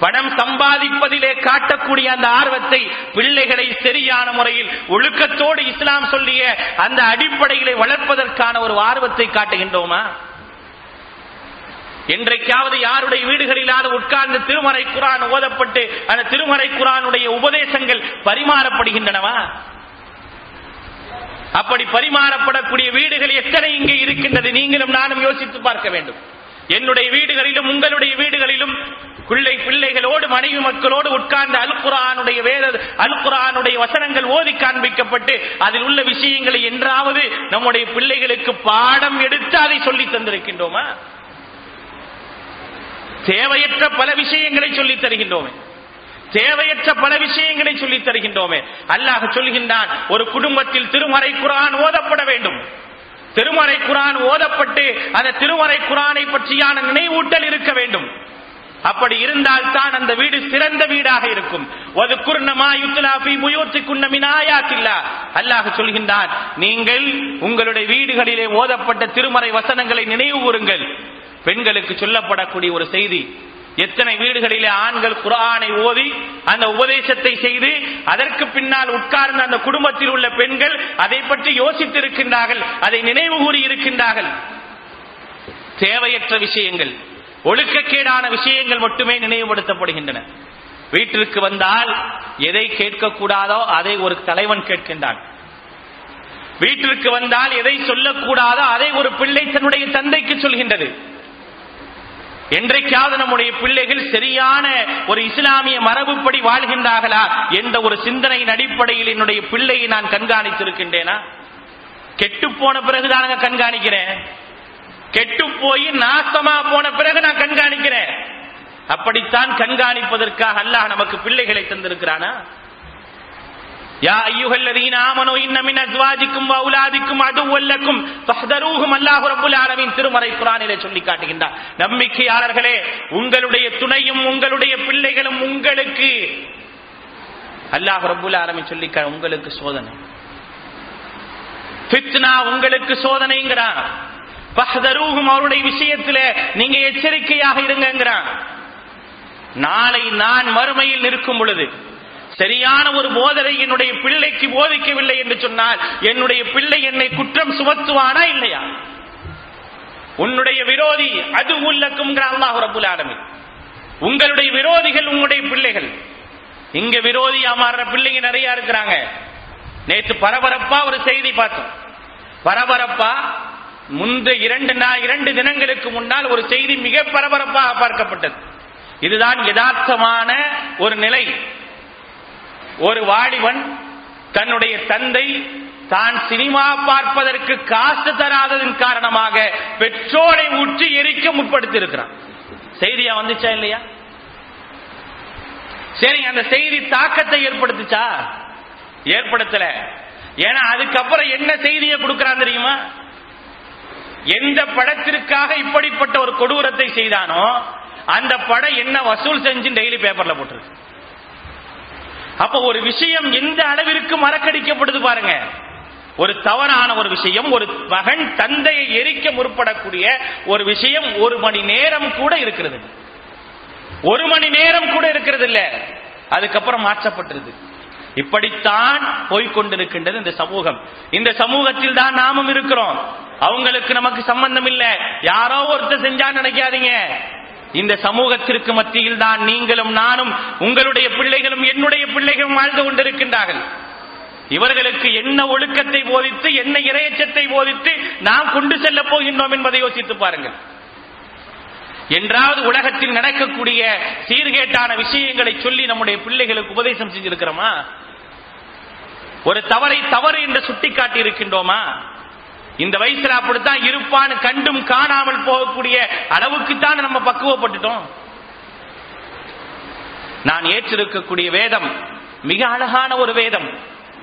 Speaker 1: பணம் சம்பாதிப்பதிலே காட்டக்கூடிய அந்த ஆர்வத்தை பிள்ளைகளை சரியான முறையில் ஒழுக்கத்தோடு இஸ்லாம் சொல்லிய அந்த அடிப்படையிலே வளர்ப்பதற்கான ஒரு ஆர்வத்தை காட்டுகின்றோமா? என்றைக்காவது யாருடைய வீடுகளிலாவது உட்கார்ந்து திருமறை குரான் ஓதப்பட்டு அந்த திருமறை குரானுடைய உபதேசங்கள் பரிமாறப்படுகின்றனவா? அப்படி பரிமாறப்படக்கூடிய வீடுகள் எத்தனை இங்கே இருக்கின்றது? நீங்களும் நானும் யோசித்து பார்க்க வேண்டும். என்னுடைய வீடுகளிலும் உங்களுடைய வீடுகளிலும் பிள்ளை பிள்ளைகளோடு மனைவி மக்களோடு உட்கார்ந்து அல் குரானுடைய வேத அல் குரானுடைய வசனங்கள் ஓதி காண்பிக்கப்பட்டு அதில் உள்ள விஷயங்களை என்றாவது நம்முடைய பிள்ளைகளுக்கு பாடம் எடுத்து அதை சொல்லி தந்திருக்கின்றோமா? தேவையற்ற பல விஷயங்களை சொல்லி தருகின்றோமே. தேவையற்ற பல விஷயங்களை சொல்லி தருகின்றோமே. அல்லாஹ் சொல்கின்றான் ஒரு குடும்பத்தில் திருமறை குரான் ஓதப்பட வேண்டும். திருமறை குரான் ஓதப்பட்டு அந்த திருமறை குரானை பற்றியான நினைவூட்டல் இருக்க வேண்டும். அப்படி இருந்தால் தான் அந்த வீடு சிறந்த வீடாக இருக்கும். ஒரு குர்ணமா யுத்லாபி முயோத்தி குன்னமினாயாத்தில்லா அல்லாஹ் சொல்கின்றான் நீங்கள் உங்களுடைய வீடுகளிலே ஓதப்பட்ட திருமறை வசனங்களை நினைவு கூறுங்கள். பெண்களுக்கு சொல்லப்படக்கூடிய ஒரு செய்தி எத்தனை வீடுகளிலே ஆண்கள் குரானை ஓதி அந்த உபதேசத்தை செய்து அதற்கு பின்னால் உட்கார்ந்த அந்த குடும்பத்தில் உள்ள பெண்கள் அதை பற்றி யோசித்திருக்கின்றார்கள் அதை நினைவு கூறி இருக்கின்றார்கள் தேவையற்ற விஷயங்கள். ஒழுக்கக்கேடான விஷயங்கள் மட்டுமே நினைவுபடுத்தப்படுகின்றன. வீட்டிற்கு வந்தால் எதை கேட்கக்கூடாதோ அதை ஒரு தலைவன் கேட்கின்றான். வீட்டிற்கு வந்தால் எதை சொல்லக்கூடாதோ அதை ஒரு பிள்ளை தன்னுடைய தந்தைக்கு சொல்கின்றது. என்றைக்காவது நம்முடைய பிள்ளைகள் சரியான ஒரு இஸ்லாமிய மரபுப்படி வாழ்கின்றார்களா என்ற ஒரு சிந்தனையின் அடிப்படையில் என்னுடைய பிள்ளையை நான் கண்காணித்திருக்கின்றேனா? கெட்டு போன பிறகுதானங்க கண்காணிக்கிறேன். கெட்டு போய் நாசமா போன பிறகு நான் கண்காணிக்கிறேன். அப்படித்தான் கண்காணிப்பதற்காக அல்லாஹ் நமக்கு பிள்ளைகளை தந்திருக்கிறானா? யா ஐயுகல்லதீன ஆமனோ இன்னமின் அஸ்வாஜிக்கும் வௌலாதிக்கும் அதுவல்லக்கும் ஃபஹ்தரூஹும் அல்லாஹ் ரப்பல் ஆலமீன். திருமறை குர்ஆனிலே சொல்லி காட்டுகின்றார். நம்பிக்கையாளர்களே உங்களுடைய துணையும் உங்களுடைய பிள்ளைகளும் உங்களுக்கு அல்லாஹ் ரப்பல் ஆலமீன் சொல்லி உங்களுக்கு சோதனை. ஃபித்னா உங்களுக்கு சோதனைங்கிறான். பஹதரூகும் அவருடைய விஷயத்துல நீங்க எச்சரிக்கையாக இருங்கிறான் நாளை நான் மறுமையில் நிற்கும் பொழுது சரியான ஒரு போதனை என்னுடைய பிள்ளைக்கு போதிக்கவில்லை என்று சொன்னால் என்னுடைய பிள்ளை என்னை குற்றம் சுமத்துவானா இல்லையா? உன்னுடைய விரோதி அது உள்ளக்கும் அல்லாஹ் ரபுல் ஆலமி உங்களுடைய விரோதிகள் உங்களுடைய பிள்ளைகள். இங்க விரோதியா மாறுற பிள்ளைங்க நிறைய இருக்கிறாங்க. நேற்று பரபரப்பா ஒரு செய்தி பார்த்தோம். பரபரப்பா முந்த இரண்டு நாள் இரண்டு தினங்களுக்கு முன்னால் ஒரு செய்தி மிக பரபரப்பாக பார்க்கப்பட்டது. இதுதான் யதார்த்தமான ஒரு நிலை. ஒரு வாலிபன் தன்னுடைய தந்தை தான் சினிமா பார்ப்பதற்கு காசு தராததன் காரணமாக பெற்றோரை உற்று எரிக்க முற்படுத்தி இருக்கிறான் செய்தியா வந்துச்சா இல்லையா? சரி அந்த செய்தி தாக்கத்தை ஏற்படுத்துச்சா? ஏற்படுத்தல. ஏன்னா அதுக்கப்புறம் என்ன செய்தியை கொடுக்கறான் தெரியுமா? எந்த படத்திற்காக இப்படிப்பட்ட ஒரு கொடூரத்தை செய்தானோ அந்த படம் என்ன வசூல் செஞ்சு டெய்லி பேப்பர்ல போட்டிருக்கு. அப்ப ஒரு விஷயம் எந்த அளவிற்கு மறக்கடிக்கப்படுது பாருங்க. ஒரு தவறான ஒரு விஷயம் ஒரு மகன் தந்தையை எரிக்க முற்படக்கூடிய ஒரு விஷயம் ஒரு மணி நேரம் கூட இருக்கிறது. ஒரு மணி நேரம் கூட இருக்கிறது இல்ல அதுக்கப்புறம் மாற்றப்பட்டிருது. இப்படித்தான் போய்கொண்டிருக்கின்றது இந்த சமூகம். இந்த சமூகத்தில் தான் நாமும் இருக்கிறோம். அவங்களுக்கு நமக்கு சம்பந்தம் இல்லை. யாரோ ஒருத்தர் செஞ்சா நினைக்காதீங்க. இந்த சமூகத்திற்கு மத்தியில் தான் நீங்களும் நானும் உங்களுடைய பிள்ளைகளும் என்னுடைய பிள்ளைகளும் வாழ்ந்து கொண்டிருக்கின்றார்கள். இவர்களுக்கு என்ன ஒழுக்கத்தை போதித்து என்ன இரையச்சத்தை போதித்து நாம் கொண்டு செல்ல போகின்றோம் என்பதை யோசித்து பாருங்கள். என்றாவது உலகத்தில் நடக்கக்கூடிய சீர்கேட்டான விஷயங்களை சொல்லி நம்முடைய பிள்ளைகளுக்கு உபதேசம் செஞ்சிருக்கிறோமா? ஒரு தவறை தவறு என்று சுட்டிக்காட்டி இருக்கின்றோமா இந்த வயசுல அப்படித்தான் இருப்பான்னு கண்டும் காணாமல் போகக்கூடிய அளவுக்கு தான் நம்ம பக்குவப்பட்டுட்டோம். நான் ஏற்றிருக்கக்கூடிய வேதம் மிக அழகான ஒரு வேதம்.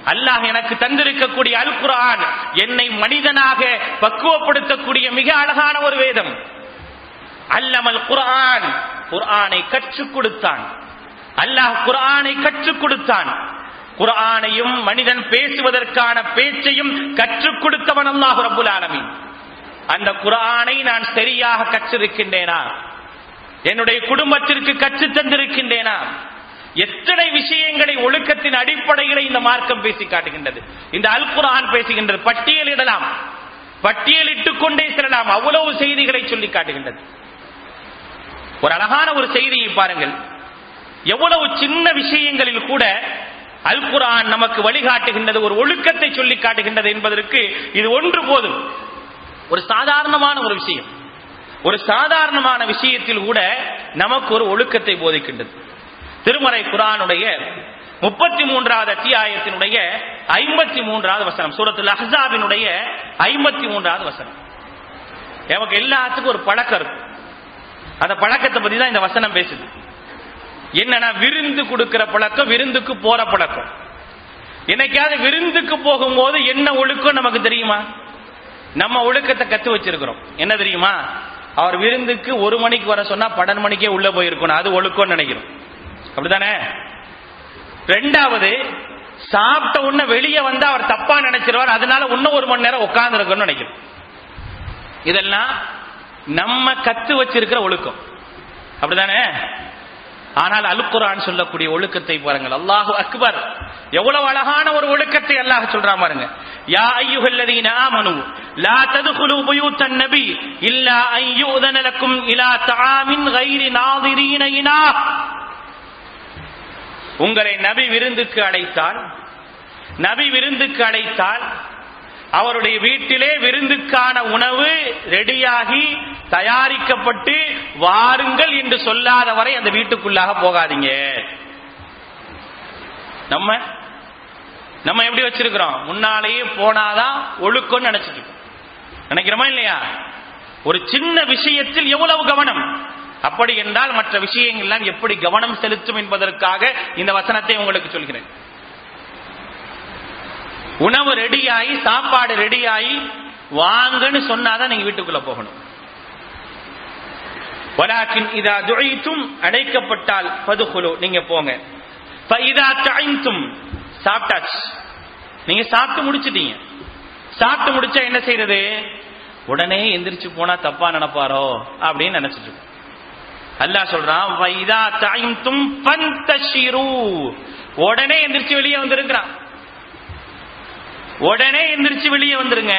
Speaker 1: அல்லாஹ் எனக்கு தந்திருக்கக்கூடிய அல் குரான் என்னை மனிதனாக பக்குவப்படுத்தக்கூடிய மிக அழகான ஒரு வேதம். அல்லமல் குரான் குரானை கற்றுக் கொடுத்தான். அல்லாஹ் குரானை கற்றுக் கொடுத்தான். குரானையும் மனிதன் பேசுவதற்கான பேச்சையும் கற்றுக் கொடுத்தவன் அல்லாஹு ரப்புல் அந்த குரானை நான் சரியாக கற்றிருக்கின்றேனா? என்னுடைய குடும்பத்திற்கு கற்றுத் தந்திருக்கின்றேனா? எத்தனை விஷயங்களை ஒழுக்கத்தின் அடிப்படையில இந்த மார்க்கம் பேசி காட்டுகின்றது. இந்த அல் குரான் பேசுகின்றது. பட்டியலிடலாம். பட்டியலிட்டுக் கொண்டே செல்லலாம். அவ்வளவு செய்திகளை சொல்லி காட்டுகின்றது. ஒரு அழகான ஒரு செய்தியை பாருங்கள். எவ்வளவு சின்ன விஷயங்களில் கூட அல் குரான் நமக்கு வழிகாட்டுகின்றது ஒரு ஒழுக்கத்தை சொல்லி காட்டுகின்றது என்பதற்கு இது ஒன்று போதும். ஒரு சாதாரணமான ஒரு விஷயம். ஒரு சாதாரணமான விஷயத்தில் கூட நமக்கு ஒரு ஒழுக்கத்தை போதிக்கின்றது. திருமறை குரானுடைய முப்பத்தி மூன்றாவது அத்தியாயத்தினுடைய ஐம்பத்தி மூன்றாவது வசனம் சூரத்தில் அஹாபினுடைய ஐம்பத்தி மூன்றாவது வசனம். நமக்கு எல்லாத்துக்கும் ஒரு பழக்கம் இருக்கும். அந்த பழக்கத்தை பத்தி தான் இந்த வசனம் பேசுது. என்னன்னா விருந்து கொடுக்கிற பழக்கம் விருந்துக்கு போற பழக்கம். என்னைக்காவது விருந்துக்கு போகும்போது என்ன ஒழுக்கம் நமக்கு தெரியுமா? நம்ம ஒழுக்கத்தை கத்து வச்சிருக்கிறோம். என்ன தெரியுமா? அவர் விருந்துக்கு ஒரு மணிக்கு வர சொன்னா பன்னெண்டு மணிக்கே உள்ள போயிருக்கணும். அது ஒழுக்கம்னு நினைக்கிறோம். அப்படிதானே ரெண்டாவது சாப்பிட்ட உடனே வெளியே வந்து அவர் தப்பா நினைச்சிருவார். அதனால இன்னும் ஒரு மணி நேரம் உட்கார்ந்து இருக்கணும்னு நினைக்கிறோம். இதெல்லாம் நம்ம கத்து வச்சிருக்கிற ஒழுக்கம். அப்படிதானே? ஆனால் அலுக்குரான் சொல்லக்கூடிய ஒழுக்கத்தை பாருங்கள். அல்லாஹு அக்பர். எவ்வளவு அழகான ஒரு ஒழுக்கத்தை அல்லாஹ் சொல்றான் பாருங்க. யா ஐயுஹல்லதீன ஆமனு லா ததுகுலு புயூத்தன் நபி இல்லா அன் லக்கும் இலா தஆமின் கைரி நாதிரீன இனா. உங்களை நபி விருந்துக்கு அழைத்தால் நபி விருந்துக்கு அழைத்தால் அவருடைய வீட்டிலே விருந்துக்கான உணவு ரெடியாகி தயாரிக்கப்பட்டு வாருங்கள் என்று சொல்லாத வரை அந்த வீட்டுக்குள்ளாக போகாதீங்க. நம்ம நம்ம எப்படி வச்சிருக்கிறோம்? முன்னாலேயே போனாதான் ஒழுக்கம்னு நினைச்சிட்டு நினைக்கிறோமா இல்லையா? ஒரு சின்ன விஷயத்தில் எவ்வளவு கவனம்? அப்படி என்றால் மற்ற விஷயங்கள்லாம் எப்படி கவனம் செலுத்தும் என்பதற்காக இந்த வசனத்தை உங்களுக்கு சொல்கிறேன். உணவு ரெடியாகி சாப்பாடு ரெடியாகி வாங்கன்னு சொன்னாதான் நீங்க வீட்டுக்குள்ள போகணும். வலாக்கின் இதா துழைத்தும் அடைக்கப்பட்டால் பதுகுலு நீங்க போங்க. இதா தழைத்தும் சாப்பிட்டாச்சு. நீங்க சாப்பிட்டு முடிச்சிட்டீங்க. சாப்பிட்டு முடிச்சா என்ன செய்யறது உடனே எந்திரிச்சு போனா தப்பா நினைப்பாரோ? அப்படின்னு நினைச்சிட்டு அல்லா அல்லாஹ் சொல்றான் வைதா தழைத்தும் பந்தஷிரு உடனே எந்திரிச்சு வெளியே வந்திருக்கிறான். உடனே எந்திரிச்சு வெளியே வந்துருங்க.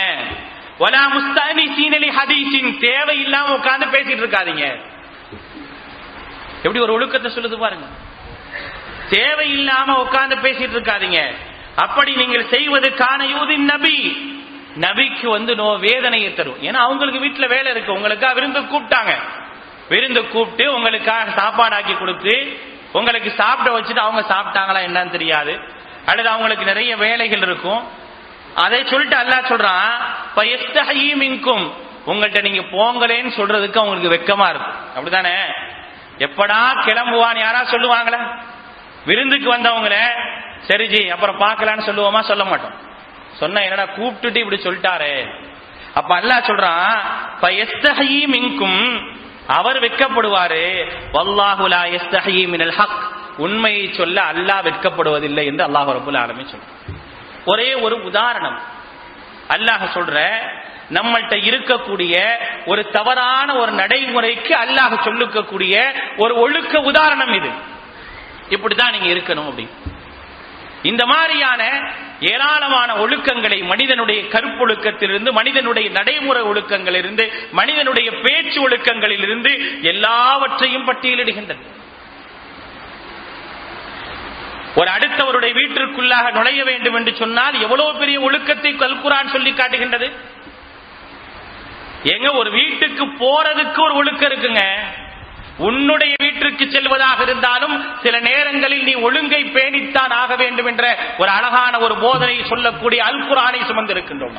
Speaker 1: வலா முஸ்தானி சீனலி ஹதீஸின் தேவையில்லாம உட்கார்ந்து பேசிட்டு இருக்காதீங்க. எப்படி ஒரு ஒழுக்கத்தை சொல்லுது பாருங்க. தேவையில்லாம உட்கார்ந்து பேசிட்டு இருக்காதீங்க. அப்படி நீங்கள் செய்வதற்கான யூதின் நபி. நபிக்கு வந்து நோ வேதனையை தரும். ஏன்னா அவங்களுக்கு வீட்டுல வேலை இருக்கு. உங்களுக்காக விருந்து கூப்பிட்டாங்க. விருந்து கூப்பிட்டு உங்களுக்காக சாப்பாடு ஆக்கி கொடுத்து உங்களுக்கு சாப்பிட வச்சுட்டு அவங்க சாப்பிட்டாங்களா என்னன்னு தெரியாது. அல்லது அவங்களுக்கு நிறைய வேலைகள் இருக்கும். அதை சொல்லிட்டு அல்லாஹ் சொல்றான் மின்கும். உங்கள்கிட்ட நீங்க போங்களேன்னு சொல்றதுக்கு அவங்களுக்கு வெக்கமா இருக்கும். அப்படித்தானே? எப்படா கிளம்புவான்னு யாரா சொல்லுவாங்களே? விருந்துக்கு வந்தவங்கள சரி ஜி அப்புறம் பார்க்கலான்னு சொல்லுவோமா? சொல்ல மாட்டோம். சொன்ன என்னடா கூப்பிட்டுட்டு இப்படி சொல்லிட்டாரே? அப்ப அல்லாஹ் சொல்றான் மின்கும். அவர் வெட்கப்படுவாரு வல்லாஹுலா எஸ்தஹி மினல் ஹக். உண்மையை சொல்ல அல்லாஹ் வெட்கப்படுவதில்லை என்று அல்லாஹ் ரபுல் ஆலமீன் சொல்றான். ஒரே ஒரு உதாரணம். அல்லாஹ் சொல்ற நம்மள்கிட்ட இருக்கக்கூடிய ஒரு தவறான ஒரு நடைமுறைக்கு அல்லாஹ் சொல்லுக்கக்கூடிய ஒரு ஒழுக்க உதாரணம் இது. இப்படிதான் நீங்க இருக்கணும் அப்படி இந்த மாதிரியான ஏராளமான ஒழுக்கங்களை மனிதனுடைய கருப்பொழுக்கத்திலிருந்து மனிதனுடைய நடைமுறை ஒழுக்கங்களிலிருந்து மனிதனுடைய பேச்சு ஒழுக்கங்களிலிருந்து எல்லாவற்றையும் பட்டியலிடுகின்றது. ஒரு அடுத்தவருடைய வீட்டிற்குள்ளாக நுழைய வேண்டும் என்று சொன்னால் எவ்வளவு பெரிய ஒழுக்கத்தை கல்குரான் சொல்லி காட்டுகின்றது? எங்க ஒரு வீட்டுக்கு போறதுக்கு ஒரு ஒழுக்கம் இருக்குங்க. உன்னுடைய வீட்டிற்கு செல்வதாக இருந்தாலும் சில நேரங்களில் நீ ஒழுங்கை பேணித்தான் ஆக வேண்டும் என்ற ஒரு அழகான ஒரு போதனை சொல்லக்கூடிய அல்குரானை சுமந்திருக்கின்றோம்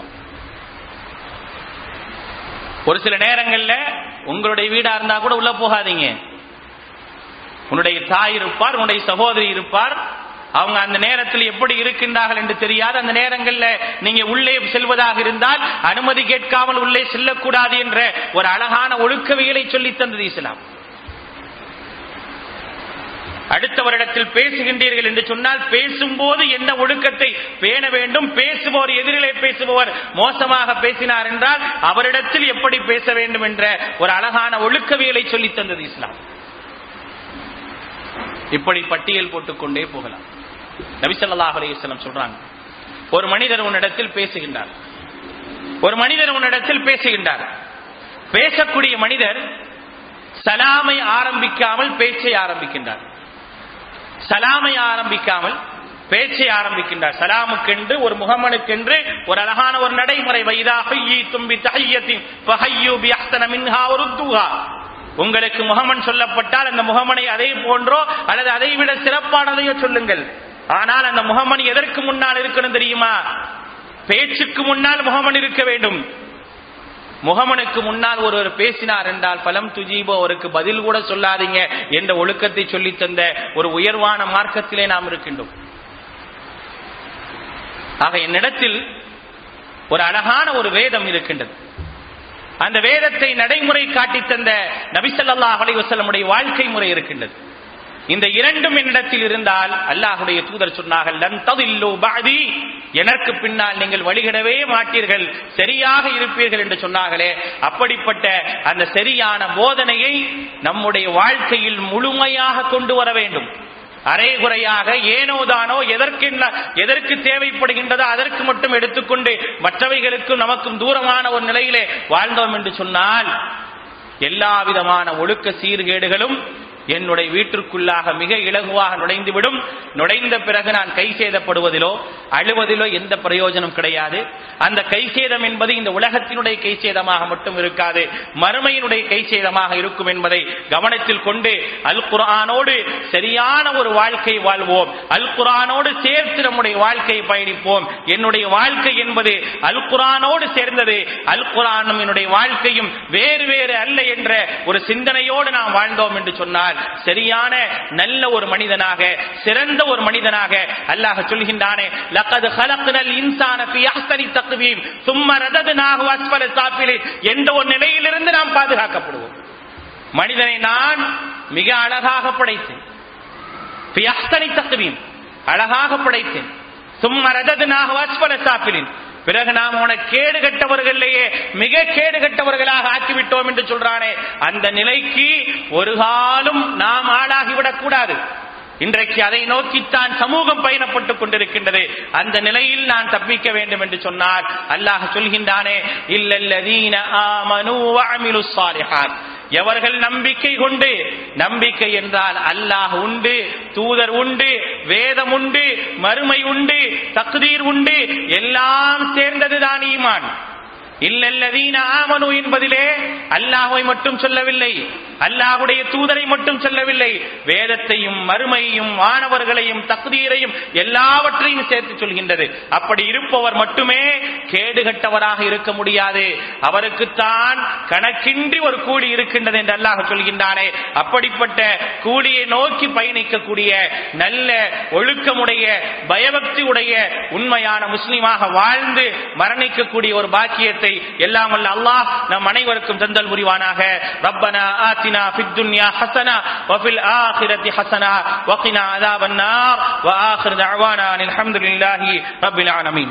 Speaker 1: ஒரு சில நேரங்கள்ல உங்களுடைய வீடா இருந்தா கூட உள்ள போகாதீங்க. உன்னுடைய தாய் இருப்பார் உன்னுடைய சகோதரி இருப்பார். அவங்க அந்த நேரத்தில் எப்படி இருக்கின்றார்கள் என்று தெரியாது. அந்த நேரங்கள்ல நீங்க உள்ளே செல்வதாக இருந்தால் அனுமதி கேட்காமல் உள்ளே செல்லக்கூடாது என்ற ஒரு அழகான ஒழுக்கவியலை சொல்லி தந்தது இஸ்லாம். அடுத்தவரிடத்தில் பேசுகின்றீர்கள் என்று சொன்னால் பேசும்போது என்ன ஒழுக்கத்தை பேண வேண்டும்? பேசுபவர் எதிரிலே பேசுபவர் மோசமாக பேசினார் என்றால் அவரிடத்தில் எப்படி பேச வேண்டும் என்ற ஒரு அழகான ஒழுக்கவியலை சொல்லி தந்தது இஸ்லாம். இப்படி பட்டியல் போட்டுக்கொண்டே போகலாம். நபிசல்லாஹ் அலையம் சொல்றாங்க. ஒரு மனிதர் உன்னிடத்தில் பேசுகின்றார். ஒரு மனிதர் உன்னிடத்தில் பேசுகின்றார். பேசக்கூடிய மனிதர் சலாமை ஆரம்பிக்காமல் பேச்சை ஆரம்பிக்கின்றார். சலாமை ஆரம்பிக்காமல் பேச்சை ஆரம்பிக்கின்றார். சலாமுக்கென்று ஒரு முகமனுக்கென்று ஒரு அழகான ஒரு நடைமுறை. வைதா ஹையி தும்பி தஹையத்தின் மின்ஹா உங்களுக்கு முகமன் சொல்லப்பட்டால் அந்த முகமனை அதை போன்றோ அல்லது அதை விட சிறப்பானதையோ சொல்லுங்கள். ஆனால் அந்த முகமன் எதற்கு முன்னால் இருக்கணும் தெரியுமா? பேச்சுக்கு முன்னால் முகமன் இருக்க வேண்டும். முகமனுக்கு முன்னால் ஒருவர் பேசினார் என்றால் பலம் துஜீபோ அவருக்கு பதில் கூட சொல்லாதீங்க என்ற ஒழுக்கத்தை சொல்லி தந்த ஒரு உயர்வான மார்க்கத்திலே நாம் இருக்கின்றோம். ஆக என்னிடத்தில் ஒரு அழகான ஒரு வேதம் இருக்கின்றது. அந்த வேதத்தை நடைமுறை காட்டி தந்த நபிசல்லா அலைவசல்லமுடைய வாழ்க்கை முறை இருக்கின்றது. இந்த இரண்டும் என்னிடத்தில் இருந்தால் அல்லாஹுடைய தூதர் சொன்னார்கள் லன் எனக்கு பின்னால் நீங்கள் வழிகிடவே மாட்டீர்கள் சரியாக இருப்பீர்கள் என்று சொன்னார்களே. அப்படிப்பட்ட அந்த சரியான போதனையை நம்முடைய வாழ்க்கையில் முழுமையாக கொண்டு வர வேண்டும். அரைகுறையாக ஏனோதானோ எதற்கு எதற்கு தேவைப்படுகின்றதோ அதற்கு மட்டும் எடுத்துக்கொண்டு மற்றவைகளுக்கும் நமக்கும் தூரமான ஒரு நிலையிலே வாழ்ந்தோம் என்று சொன்னால் எல்லா விதமான ஒழுக்க சீர்கேடுகளும் என்னுடைய வீட்டிற்குள்ளாக மிக இலகுவாக நுழைந்துவிடும். நுழைந்த பிறகு நான் கை சேதப்படுவதிலோ அழுவதிலோ எந்த பிரயோஜனம் கிடையாது. அந்த கை சேதம் என்பது இந்த உலகத்தினுடைய கை சேதமாக மட்டும் இருக்காது. மறுமையினுடைய கை சேதமாக இருக்கும் என்பதை கவனத்தில் கொண்டு அல் குரானோடு சரியான ஒரு வாழ்க்கை வாழ்வோம். அல் குரானோடு சேர்த்து நம்முடைய வாழ்க்கையை பயணிப்போம். என்னுடைய வாழ்க்கை என்பது அல் குரானோடு சேர்ந்தது. அல் குரானும் என்னுடைய வாழ்க்கையும் வேறு வேறு அல்ல என்ற ஒரு சிந்தனையோடு நாம் வாழ்ந்தோம் என்று சொன்னால் சரியான நல்ல ஒரு மனிதனாக சிறந்த ஒரு மனிதனாக அல்லாஹ் சொல்கின்றானே லக்கது ஹலக்னல் இன்சான ஃபி அஹ்சனி தக்வீம் சும்ம ரதத்னாஹு அஸ்ஃபல சாஃபிலின் என்ற ஒரு நிலையிலிருந்து நாம் பாதுகாக்கப்படுவோம். மனிதனை நான் மிக அழகாக படைத்தேன். ஃபி அஹ்சனி தக்வீம் அழகாக படைத்தேன். ரதது ரதத்னாஹு அஸ்ஃபல சாஃபிலின் பிறகு நாம் உன கேடு கட்டவர்களையே மிக கேடு கட்டவர்களாக ஆக்கிவிட்டோம் என்று சொல்றானே. அந்த நிலைக்கு ஒரு காலம் நாம் ஆளாகிவிடக் கூடாது. இன்றைக்கு அதை நோக்கித்தான் சமூகம் பயணப்பட்டுக் கொண்டிருக்கின்றது. அந்த நிலையில் நான் தப்பிக்க வேண்டும் என்று சொன்னார் அல்லாஹ் சொல்கின்றானே இல்லல்லதீன ஆமனு வஅமிலு ஸாலிஹாத். எவர்கள் நம்பிக்கை கொண்டு நம்பிக்கை என்றால் அல்லாஹ் உண்டு தூதர் உண்டு வேதம் உண்டு மறுமை உண்டு தக்தீர் உண்டு எல்லாம் சேர்ந்ததுதான் ஈமான். இல்லல்லதீன ஆமனு என்பதிலே அல்லாஹை மட்டும் சொல்லவில்லை. அல்லாஹுடைய தூதரை மட்டும் சொல்லவில்லை. வேதத்தையும் மறுமையையும் மாணவர்களையும் தகுதியரையும் எல்லாவற்றையும் சேர்த்து சொல்கின்றது. அப்படி இருப்பவர் மட்டுமே கேடுகட்டவராக இருக்க முடியாது. அவருக்குத்தான் கணக்கின்றி ஒரு கூலி இருக்கின்றது என்று அல்லாஹ் சொல்கின்றானே. அப்படிப்பட்ட கூலியை நோக்கி பயணிக்கக்கூடிய நல்ல ஒழுக்கமுடைய பயபக்தி உடைய உண்மையான முஸ்லீமாக வாழ்ந்து மரணிக்கக்கூடிய ஒரு பாக்கியத்தை தோஃபிக்கை எல்லாம் வல்ல அல்லாஹ் நம் அனைவருக்கும் தந்தல் புரிவானாக ரப்பனா ஆத்தினா ஃபித்துன்யா ஹசனா வஃபில் ஆஹிரத்தி ஹசனா வகினா அதாபன்னார் وآخر دعوانا الحمد لله رب العالمين